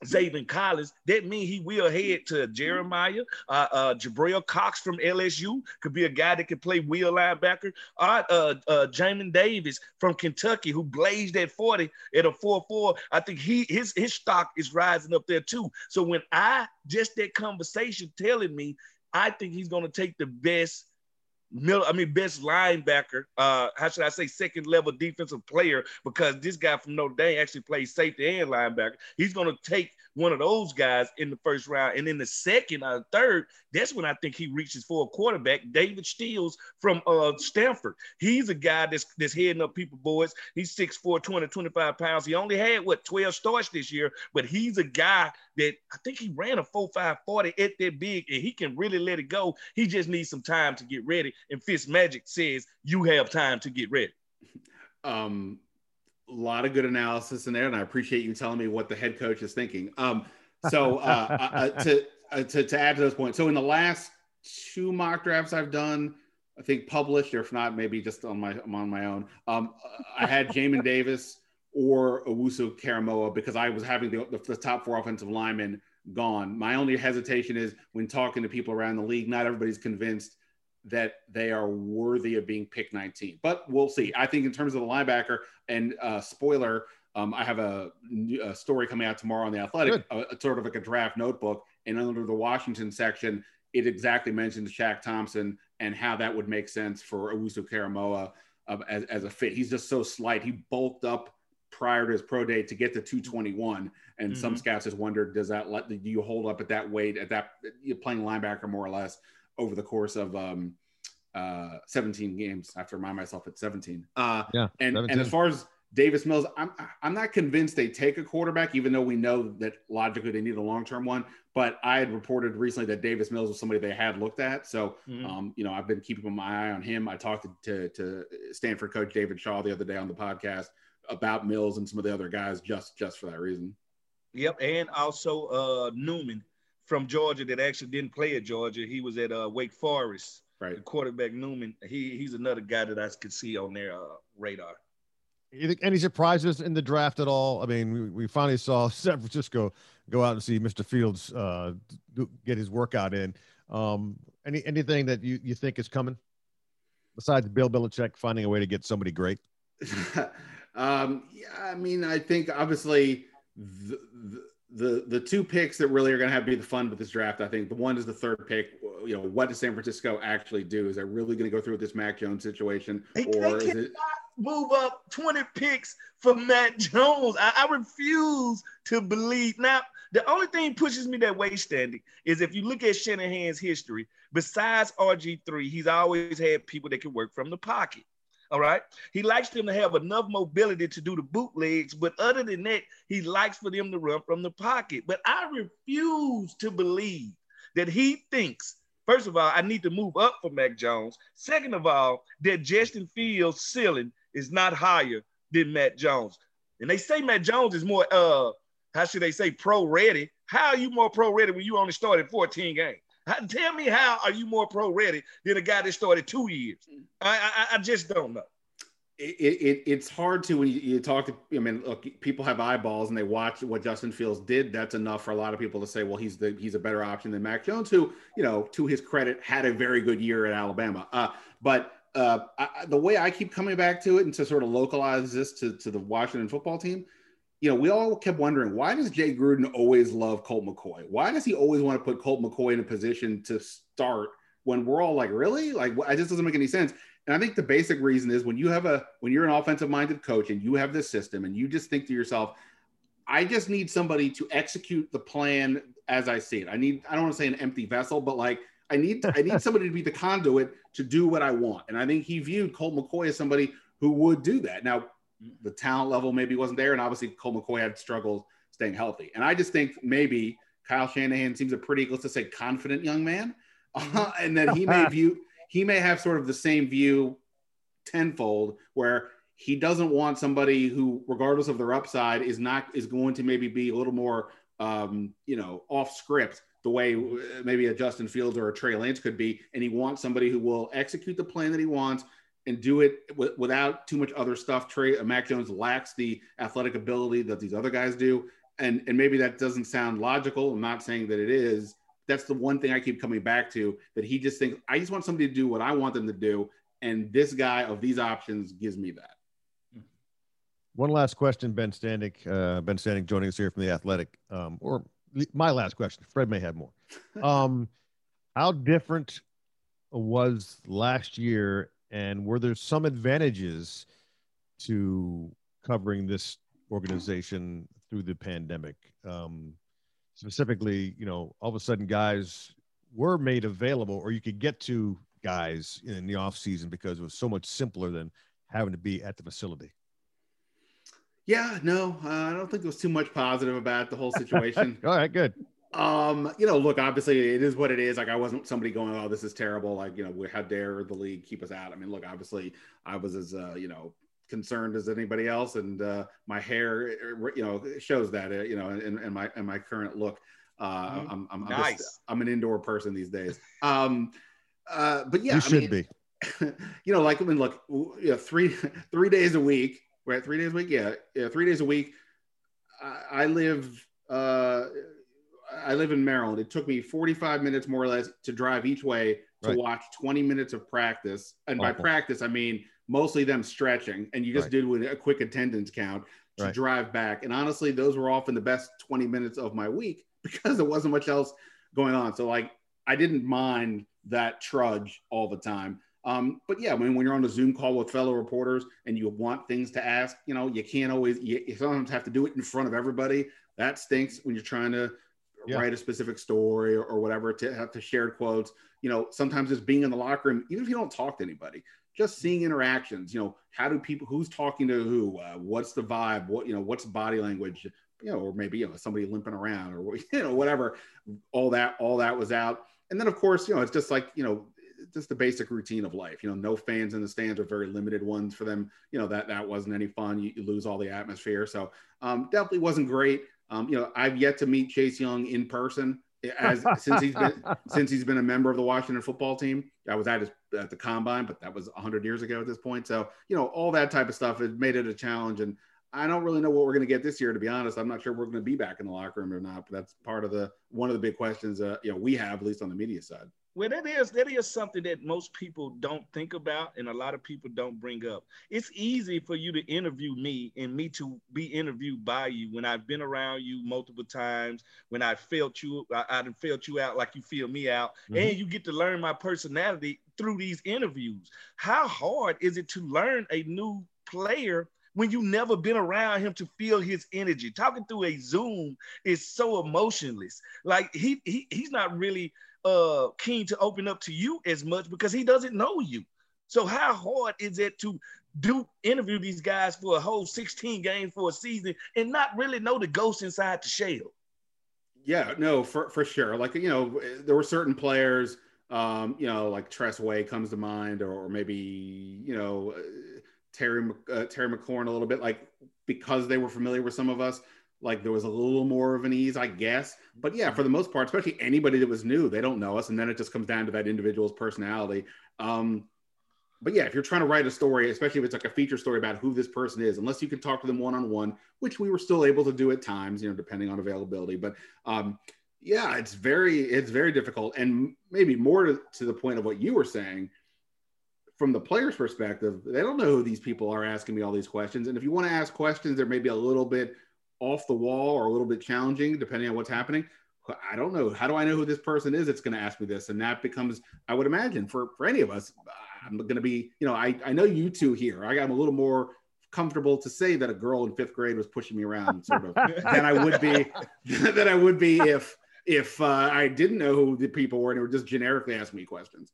S3: Zaven Collins, that means he will head to Jeremiah, uh, uh, Jabril Cox from LSU could be a guy that could play wheel linebacker. Uh, uh, uh, Jamin Davis from Kentucky, who blazed at 40 at a 4-4. I think he his his stock is rising up there too. So when I just that conversation telling me, I think he's going to take the best middle, I mean, best linebacker, uh, how should I say, second level defensive player, because this guy from Notre Dame actually plays safety and linebacker. He's going to take one of those guys in the first round. And in the second or third, that's when I think he reaches for a quarterback, Davis Mills from uh, Stanford. He's a guy that's, that's heading up people, boys. He's 6'4, 20, 25 pounds. He only had, what, 12 starts this year, but he's a guy that I think he ran a 4'5 40 at that big, and he can really let it go. He just needs some time to get ready. And Fitz Magic says, you have time to get ready.
S4: Um, a lot of good analysis in there, and I appreciate you telling me what the head coach is thinking. Um, so uh, uh, uh to, uh, to to add to those points, so in the last two mock drafts I've done, I think published, or if not, maybe just on my I'm on my own. Um, I had Jamin Davis or Owusu Koramoah because I was having the, the, the, top four offensive linemen gone. My only hesitation is when talking to people around the league, not everybody's convinced that they are worthy of being picked 19. But we'll see. I think in terms of the linebacker and uh, spoiler, um, I have a, a, story coming out tomorrow on the Athletic, a, a, sort of like a draft notebook, and under the Washington section, it exactly mentions Shaq Thompson and how that would make sense for Owusu Koramoah uh, as, as a fit. He's just so slight. He bulked up prior to his pro day to get to 221. And mm-hmm. some scouts just wondered, does that let do you hold up at that weight at that you're playing linebacker more or less over the course of um, uh, 17 games? I have to remind myself at 17. Uh, yeah. And 17. and as far as Davis Mills, I'm I'm not convinced they take a quarterback, even though we know that logically they need a long term one. But I had reported recently that Davis Mills was somebody they had looked at. So, mm-hmm. um, you know, I've been keeping my eye on him. I talked to, to, to Stanford coach David Shaw the other day on the podcast about Mills and some of the other guys just just for that reason.
S3: Yep, and also uh, Newman from Georgia that actually didn't play at Georgia. He was at uh, Wake Forest.
S4: Right.
S3: The quarterback Newman. He he's another guy that I could see on their uh, radar.
S2: You think any surprises in the draft at all? I mean, we, we finally saw San Francisco go out and see Mr. Fields uh, get his workout in. Um, any anything that you, you think is coming besides Bill Belichick finding a way to get somebody great?
S4: Um, yeah, I mean, I think obviously the, the the the two picks that really are going to have to be the fun with this draft. I think the one is the third pick. You know, what does San Francisco actually do? Is they really going to go through with this Mac Jones situation,
S3: they, or they is it? Move up 20 picks for Mac Jones. I, I refuse to believe. Now, the only thing pushes me that way, Standig, is if you look at Shanahan's history, besides RG3, he's always had people that can work from the pocket. All right. He likes them to have enough mobility to do the bootlegs, but other than that, he likes for them to run from the pocket. But I refuse to believe that he thinks, first of all, I need to move up for Mac Jones. Second of all, that Justin Fields' ceiling is not higher than Mac Jones. And they say Mac Jones is more, uh, how should they say, pro ready? How are you more pro ready when you only started 14 games? Tell me how are you more pro ready than a guy that started two years? I I, I just don't know.
S4: It, it, it's hard to when you, you, talk to I mean look people have eyeballs and they watch what Justin Fields did that's enough for a lot of people to say well he's the he's a better option than Mac Jones who you know to his credit had a very good year at Alabama uh, but uh, I, the way I keep coming back to it and to sort of localize this to, to the Washington football team you know, we all kept wondering why does Jay Gruden always love Colt McCoy? Why does he always want to put Colt McCoy in a position to start when we're all like, really? Like, it just doesn't make any sense. And I think the basic reason is when you have a when you're an offensive minded coach and you have this system and you just think to yourself, I just need somebody to execute the plan as I see it. I need I don't want to say an empty vessel, but like I need I need somebody to be the conduit to do what I want. And I think he viewed Colt McCoy as somebody who would do that. Now, the talent level maybe wasn't there, and obviously Colt McCoy had struggles staying healthy. And I just think maybe Kyle Shanahan seems a pretty, let's just say, confident young man, uh, and that he may view he may have sort of the same view tenfold, where he doesn't want somebody who, regardless of their upside, is not is going to maybe be a little more, um, you know, off script the way maybe a Justin Fields or a Trey Lance could be, and he wants somebody who will execute the plan that he wants and do it w- without too much other stuff. Trey uh, Mac Jones lacks the athletic ability that these other guys do, and and maybe that doesn't sound logical. I'm not saying that it is. That's the one thing I keep coming back to. That he just thinks I just want somebody to do what I want them to do, and this guy of these options gives me that.
S2: One last question, Ben Standig. Uh, ben Standig joining us here from the Athletic, um, or my last question. Fred may have more. Um, how different was last year and were there some advantages to covering this organization through the pandemic? Um, specifically, you know, all of a sudden guys were made available, or you could get to guys in the off season because it was so much simpler than having to be at the facility.
S4: Yeah, no, uh, I don't think there was too much positive about the whole situation.
S2: All right, good.
S4: Um, you know, look, obviously it is what it is. Like I wasn't somebody going, "Oh, this is terrible." Like, you know, how dare the league keep us out? I mean, look, obviously I was as uh, you know, concerned as anybody else, and uh, my hair, you know, shows that, uh, you know, in, in my in my current look. Uh, mm-hmm. I'm, I'm, nice. I'm, just, I'm, an indoor person these days. Um, uh, but yeah,
S2: you should mean, be.
S4: you know, like I mean, look, you know, three three days a week, right? Three days a week, yeah, yeah, three days a week. I, I live. Uh, I live in Maryland. It took me 45 minutes more or less to drive each way to right. watch 20 minutes of practice. And Awful. by practice, I mean mostly them stretching, and you just right. did with a quick attendance count to right. drive back. And honestly, those were often the best 20 minutes of my week because there wasn't much else going on. So like I didn't mind that trudge all the time. Um, but yeah, I mean, when you're on a Zoom call with fellow reporters and you want things to ask, you know, you can't always, you, you sometimes have to do it in front of everybody. That stinks when you're trying to yeah. write a specific story or, or, whatever to have to share quotes. You know, sometimes it's being in the locker room, even if you don't talk to anybody, just seeing interactions. You know, how do people, who's talking to who? Uh, what's the vibe? What, you know, what's body language? You know, or maybe, you know, somebody limping around or, you know, whatever. All that, all that was out and then of course, you know, it's just like, you know, just the basic routine of life. You know, no fans in the stands or very limited ones for them. You know, that that wasn't any fun. You, you lose all the atmosphere. So um, definitely wasn't great. Um, you know, I've yet to meet Chase Young in person as since he's been since he's been a member of the Washington football team. I was at his at the combine, but that was 100 years ago at this point. So you know, all that type of stuff has made it a challenge. And I don't really know what we're going to get this year, to be honest. I'm not sure we're going to be back in the locker room or not. But that's part of the one of the big questions uh, you know we have, at least on the media side.
S3: Well, that is that is something that most people don't think about, and a lot of people don't bring up. It's easy for you to interview me and me to be interviewed by you when I've been around you multiple times, when I felt you, I, I felt you out like you feel me out, mm-hmm. and you get to learn my personality through these interviews. How hard is it to learn a new player? When you never been around him to feel his energy. Talking through a Zoom is so emotionless. Like he, he he's not really uh keen to open up to you as much because he doesn't know you. So how hard is it to do interview these guys for a whole 16 games for a season and not really know the ghost inside the shell?
S4: Yeah, no, for for sure. Like you know, there were certain players, um, you know, like Tress Way comes to mind, or, or maybe you know Terry uh, Terry McLaurin a little bit, like because they were familiar with some of us, like there was a little more of an ease, I guess. But yeah, for the most part, especially anybody that was new, they don't know us, and then it just comes down to that individual's personality. Um, but yeah, if you're trying to write a story, especially if it's like a feature story about who this person is, unless you can talk to them one on one, which we were still able to do at times, you know, depending on availability. But um, yeah, it's very it's very difficult, and maybe more to, to the point of what you were saying from the player's perspective, they don't know who these people are asking me all these questions. And if you want to ask questions that may be a little bit off the wall or a little bit challenging, depending on what's happening, I don't know. How do I know who this person is that's going to ask me this? And that becomes, I would imagine, for, for any of us, I'm going to be, you know, I, I know you two here. I got a little more comfortable to say that a girl in fifth grade was pushing me around sort of than I would be than I would be if if uh, I didn't know who the people were and they were just generically asking me questions.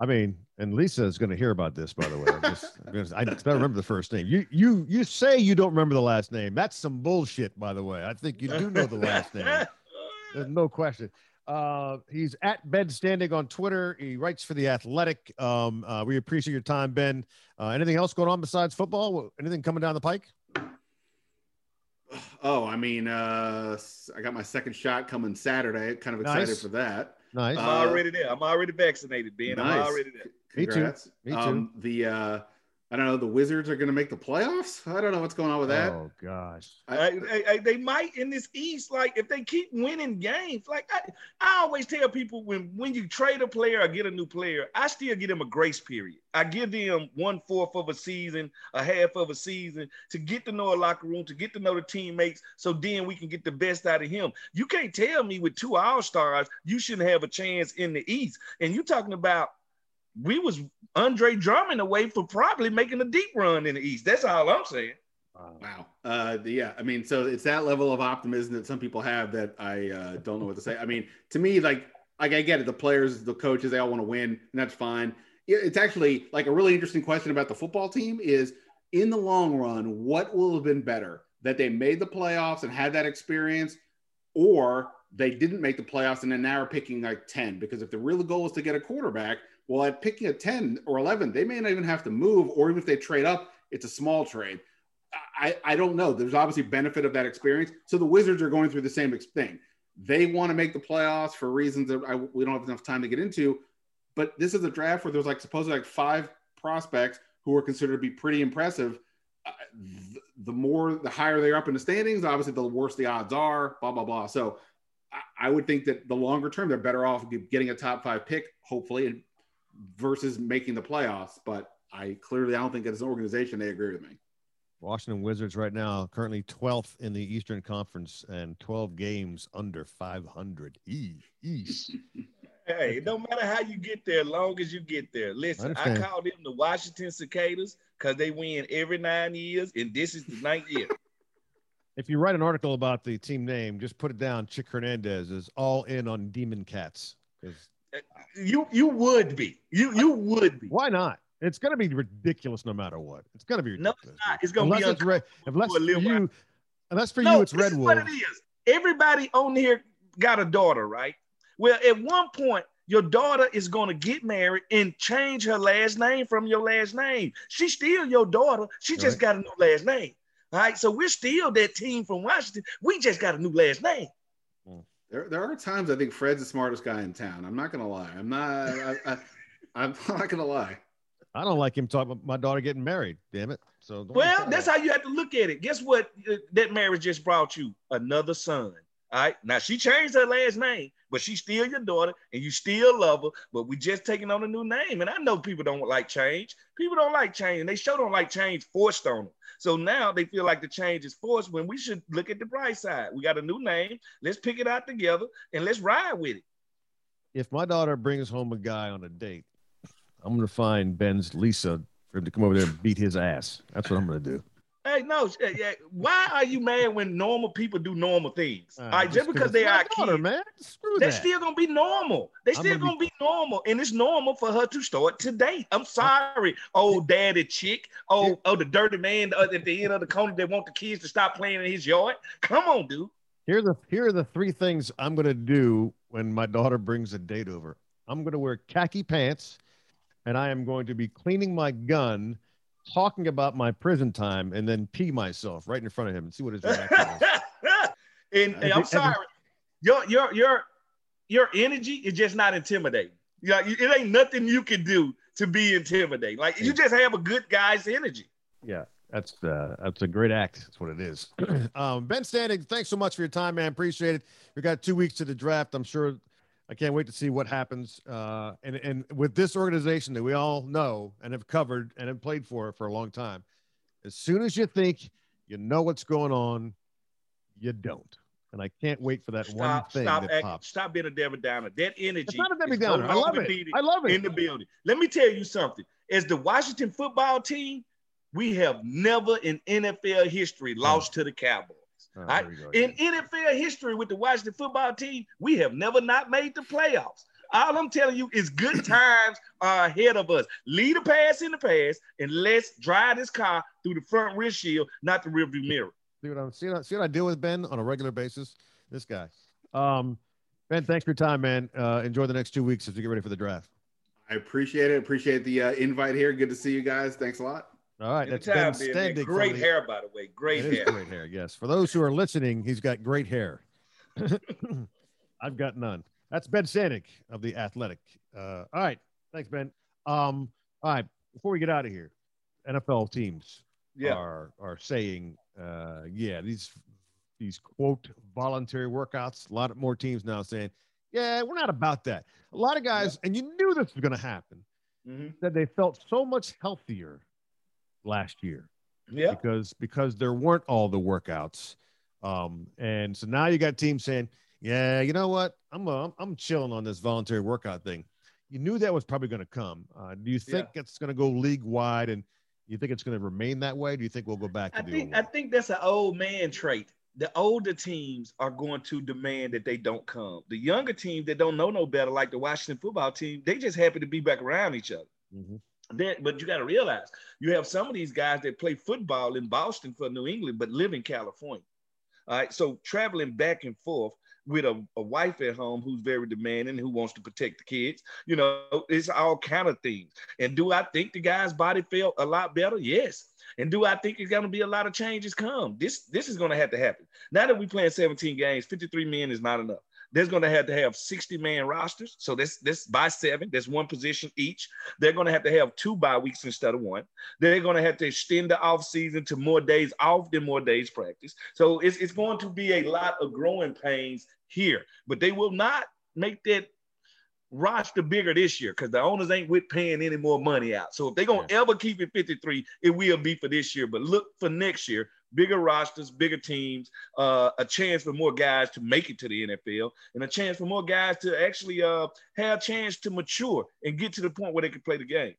S2: I mean, and Lisa is going to hear about this, by the way. I'm just, gonna, I better remember the first name. You, you, you say you don't remember the last name. That's some bullshit, by the way. I think you do know the last name. There's no question. Uh, he's at Ben Standig on Twitter. He writes for the Athletic. Um, uh, we appreciate your time, Ben. Uh, anything else going on besides football? Anything coming down the pike?
S4: Oh, I mean, uh, I got my second shot coming Saturday. Kind of excited nice. for that.
S2: Nice.
S3: I'm already there. I'm already vaccinated, Ben. Nice. I'm already there.
S4: Congrats. Me too. Me too. Um, the uh, I don't know. The Wizards are going to make the playoffs. I don't know what's going on with that.
S2: Oh gosh,
S3: I, I, I, they might in this East. Like if they keep winning games, like I, I always tell people when when you trade a player or get a new player, I still give them a grace period. I give them one fourth of a season, a half of a season to get to know a locker room, to get to know the teammates, so then we can get the best out of him. You can't tell me with two All Stars you shouldn't have a chance in the East. And you're talking about we was Andre Drummond away for probably making a deep run in the East. That's all I'm saying.
S4: Wow. Uh, yeah. I mean, so it's that level of optimism that some people have that I uh, don't know what to say. I mean, to me, like, like I get it. The players, the coaches, they all want to win, and that's fine. It's actually like a really interesting question about the football team is in the long run, what will have been better that they made the playoffs and had that experience, or they didn't make the playoffs and then now are picking like 10? Because if the real goal is to get a quarterback – well, at picking a 10 or 11, they may not even have to move, or even if they trade up it's a small trade. I, I don't know. There's obviously benefit of that experience. So the Wizards are going through the same thing. They want to make the playoffs for reasons that I, we don't have enough time to get into. But this is a draft where there's like supposedly like five prospects who are considered to be pretty impressive. Uh, the, more, the higher they're up in the standings, obviously the worse the odds are. Blah blah blah. So I, I would think that the longer term, they're better off getting a top five pick, hopefully, versus making the playoffs. But I clearly I don't think as an organization they agree with me.
S2: Washington Wizards right now currently 12th in the Eastern Conference and 12 games under 500. East.
S3: hey, it don't matter how you get there, long as you get there. Listen, I, I call them the Washington Cicadas because they win every nine years, and this is the ninth year.
S2: If you write an article about the team name, just put it down. Chick Hernandez is all in on Demon Cats.
S3: You you would be. You you would be.
S2: Why not? It's going to be ridiculous no matter what. It's going to be ridiculous.
S3: No, it's not. It's going to be
S2: unless for you, unless for
S3: no,
S2: you, it's Red Wolf.
S3: What it is. Everybody on here got a daughter, right? Well, at one point, your daughter is going to get married and change her last name from your last name. She's still your daughter. She just right. got a new last name. All right. So we're still that team from Washington. We just got a new last name.
S4: There, there are times I think Fred's the smartest guy in town. I'm not gonna lie. I'm not. I, I, I'm not gonna lie.
S2: I don't like him talking about my daughter getting married. Damn it. So
S3: well, that's how you have to look at it. Guess what? Uh, that marriage just brought you another son. All right. Now she changed her last name, but she's still your daughter and you still love her. But we just taking on a new name. And I know people don't like change. People don't like change. And they sure don't like change forced on them. So now they feel like the change is forced when we should look at the bright side. We got a new name. Let's pick it out together and let's ride with it.
S2: If my daughter brings home a guy on a date I'm gonna find Ben's Lisa for him to come over there and beat his ass. That's what I'm gonna do.
S3: Hey, no, yeah. Why are you mad when normal people do normal things? Uh, All right, just, just because they are daughter, kids, man. Screw they're that. still gonna be normal. They still gonna, gonna be... be... normal, and it's normal for her to start today. I'm sorry, old daddy chick. Oh, oh, the dirty man at the end of the corner that want the kids to stop playing in his yard. Come on, dude.
S2: Here are the here are the three things I'm gonna do when my daughter brings a date over. I'm gonna wear khaki pants and I am going to be cleaning my gun, talking about my prison time, and then pee myself right in front of him and see what his reaction is.
S3: and, and I'm sorry, your your your your energy is just not intimidating. Yeah, you know, it ain't nothing you can do to be intimidating. Like you just have a good guy's energy.
S2: Yeah, that's uh, that's a great act. That's what it is. um, ben Standig, thanks so much for your time, man. Appreciate it. We got two weeks to the draft. I'm sure I can't wait to see what happens. Uh, and and with this organization that we all know and have covered and have played for for a long time, as soon as you think you know what's going on, you don't. And I can't wait for that stop, one thing
S3: stop
S2: that
S3: acting,
S2: pops.
S3: Stop being a Debbie Downer. That energy. It's
S2: not a Debbie Downer. I love it. I love it.
S3: In the building. Let me tell you something. As the Washington football team, we have never in NFL history lost oh. to the Cowboys. Oh, right? In NFL history with the Washington football team, we have never not made the playoffs. All I'm telling you is good times are ahead of us. Lead a pass in the past and let's drive this car through the front rear shield, not the rear view mirror.
S2: See what, I'm, see, what I, see what I deal with, Ben, on a regular basis? This guy. Um, ben, thanks for your time, man. Uh, enjoy the next two weeks as we get ready for the draft.
S4: I appreciate it. Appreciate the uh, invite here. Good to see you guys. Thanks a lot.
S2: All right, that's Ben Standig.
S3: Great hair, by the way. Great hair.
S2: Great hair. Yes. For those who are listening, he's got great hair. I've got none. That's Ben Standig of the Athletic. Uh, all right. Thanks, Ben. Um, all right. Before we get out of here, NFL teams yeah. are are saying, uh, yeah, these these quote voluntary workouts. A lot of more teams now saying, yeah, we're not about that. A lot of guys, yeah. and you knew this was going to happen. Mm-hmm. That they felt so much healthier last year.
S3: Yeah.
S2: Because because there weren't all the workouts. Um, and so now you got teams saying, yeah, you know what? I'm uh, I'm chilling on this voluntary workout thing. You knew that was probably going to come. Uh, do you think yeah. it's going to go league wide, and you think it's going to remain that way? do you think we'll go back?
S3: I think I think that's an old man trait. The older teams are going to demand that they don't come. The younger teams that don't know no better, like the Washington football team, they just happy to be back around each other. Mm-hmm. But you got to realize you have some of these guys that play football in Boston for New England, but live in California. All right. So traveling back and forth with a, a wife at home who's very demanding, who wants to protect the kids, you know, it's all kind of things. And do I think the guy's body felt a lot better? Yes. And do I think it's going to be a lot of changes come? This this is going to have to happen. Now that we playing 17 games, 53 men is not enough. They're going to have to have 60 man rosters. So this this by seven, there's one position each. They're going to have to have two bye weeks instead of one. They're going to have to extend the off season to more days off than more days practice. So it's, it's going to be a lot of growing pains here, but they will not make that roster bigger this year because the owners ain't with paying any more money out. So if they're gonna yeah. ever keep it 53, it will be for this year. But look for next year, bigger rosters, bigger teams, uh, a chance for more guys to make it to the NFL, and a chance for more guys to actually uh, have a chance to mature and get to the point where they can play the game.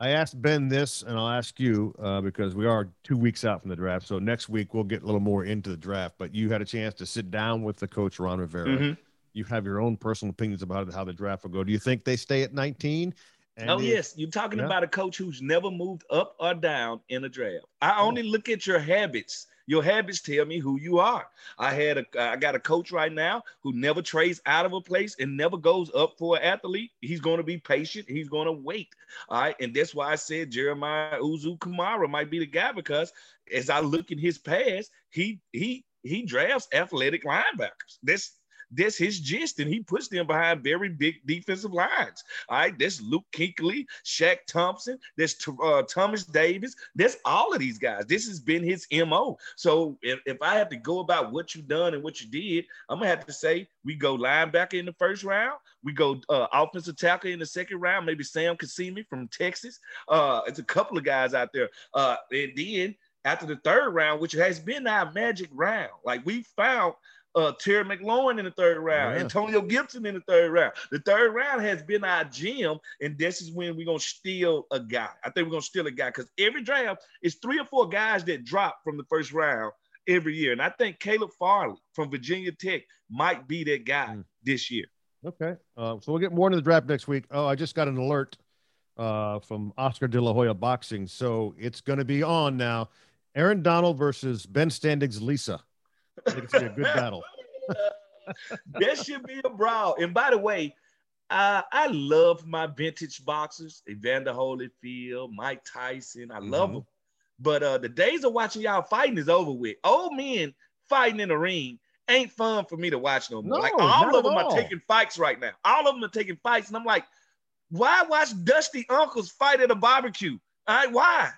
S2: I asked Ben this, and I'll ask you uh, because we are two weeks out from the draft. So next week we'll get a little more into the draft. But you had a chance to sit down with the coach Ron Rivera. Mm-hmm you have your own personal opinions about how the draft will go. Do you think they stay at 19?
S3: And oh, yes. You're talking yeah. about a coach who's never moved up or down in a draft. I oh. only look at your habits. Your habits tell me who you are. I had a I got a coach right now who never trades out of a place and never goes up for an athlete. He's going to be patient. He's going to wait. All right. And that's why I said Jeremiah Owusu-Koramoah might be the guy because as I look in his past, he he he drafts athletic linebackers. This that's his gist, and he puts them behind very big defensive lines. All right, that's Luke Kuechly, Shaq Thompson, that's uh, Thomas Davis, that's all of these guys. This has been his MO. So if, if I have to go about what you done and what you did, I'm gonna have to say we go linebacker in the first round, we go uh, offensive tackle in the second round, maybe Sam Cosmi from Texas. Uh, it's a couple of guys out there. Uh, and then after the third round, which has been our magic round, like we found uh, Terry McLaurin in the third round, yeah. Antonio Gibson in the third round. The third round has been our gym, and this is when we're gonna steal a guy. I think we're gonna steal a guy because every draft is three or four guys that drop from the first round every year, and I think Caleb Farley from Virginia Tech might be that guy mm. this year.
S2: Okay, uh, so we'll get more into the draft next week. Oh, I just got an alert uh, from Oscar De La Hoya Boxing, so it's going to be on now. Aaron Donald versus Ben Standig's Lisa. I think it's gonna be a good battle.
S3: that should be a brawl. And by the way, uh, I love my vintage boxers, Evander Holyfield, Mike Tyson. I love mm-hmm. them. But uh, the days of watching y'all fighting is over with. Old men fighting in the ring ain't fun for me to watch no more. No, like all of them all. are taking fights right now. All of them are taking fights, and I'm like, why watch dusty uncles fight at a barbecue? All right, why?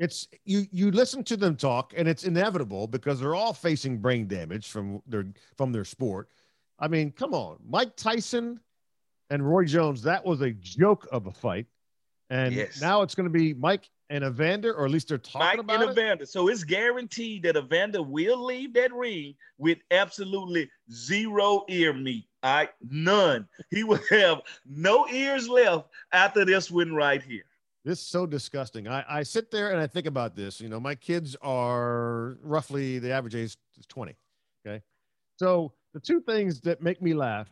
S2: It's you you listen to them talk and it's inevitable because they're all facing brain damage from their from their sport. I mean come on. Mike tyson and roy jones that was a joke of a fight. And yes. now it's going to be mike and evander or at least they're talking mike about
S3: and evander. So it's guaranteed that evander will leave that ring with absolutely zero ear meat. All right none. He will have no ears left after this one right here
S2: this is so disgusting. I, I sit there and I think about this. You know, my kids are roughly the average age is 20. Okay. So the two things that make me laugh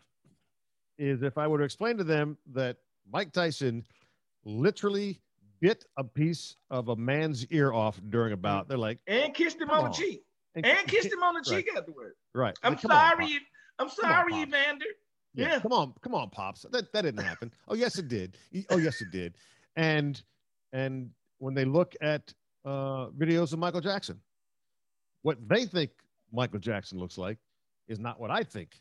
S2: is if I were to explain to them that Mike Tyson literally bit a piece of a man's ear off during a mm. bout, they're like,
S3: and kissed him on, the cheek. And, and kissed him on the cheek right. afterward.
S2: Right.
S3: I'm like, sorry. On, I'm sorry, on, Evander. Yeah. yeah.
S2: Come on, come on, pops. That that didn't happen. oh yes, it did. Oh yes, it did and and when they look at uh, videos of Michael Jackson, what they think Michael Jackson looks like is not what I think.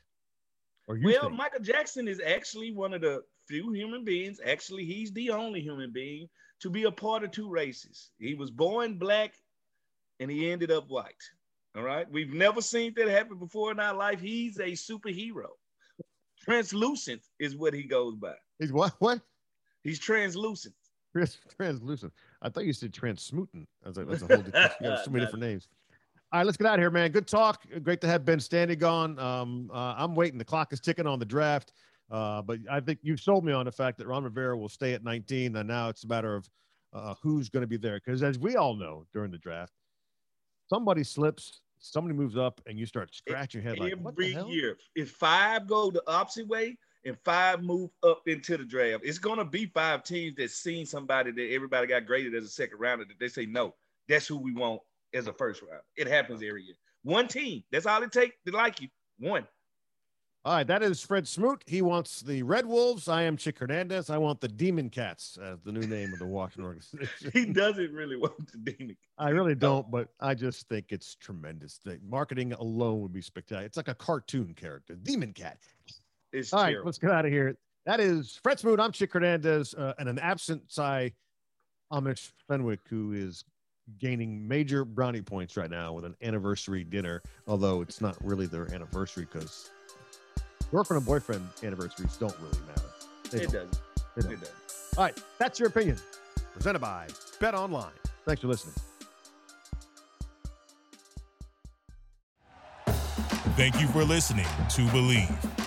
S3: Or you well, think. Michael Jackson is actually one of the few human beings. Actually, he's the only human being to be a part of two races. He was born black, and he ended up white. All right, we've never seen that happen before in our life. He's a superhero. Translucent is what he goes by.
S2: He's what? What?
S3: He's translucent.
S2: Trans- translucent. I thought you said transmutant. I was like, that's a whole different, so many different names. All right, let's get out of here, man. Good talk. Great to have Ben Standig on. Um, uh, I'm waiting. The clock is ticking on the draft. Uh, but I think you've sold me on the fact that Ron Rivera will stay at 19, and now it's a matter of uh, who's going to be there. Because as we all know during the draft, somebody slips, somebody moves up, and you start scratching your head like, every
S3: year. If five go the opposite way, and five move up into the draft. It's gonna be five teams that seen somebody that everybody got graded as a second rounder that they say no, that's who we want as a first round. It happens every year. One team. That's all it takes to like you. One.
S2: All right, that is Fred Smoot. He wants the Red Wolves. I am Chick Hernandez. I want the Demon Cats as the new name of the Washington organization.
S3: he doesn't really want the Demon.
S2: I really don't, but I just think it's tremendous. The marketing alone would be spectacular. It's like a cartoon character, Demon Cat.
S3: It's
S2: All
S3: terrible.
S2: right, let's get out of here. That is Fred Smoot. I'm Chick Hernandez, uh, and an absent Cy Amish Fenwick, who is gaining major brownie points right now with an anniversary dinner, although it's not really their anniversary because girlfriend and boyfriend anniversaries don't really matter. They
S3: it
S2: don't.
S3: doesn't.
S2: They don't.
S3: It doesn't.
S2: All right, that's your opinion. Presented by Bet Online. Thanks for listening.
S1: Thank you for listening to Bleav.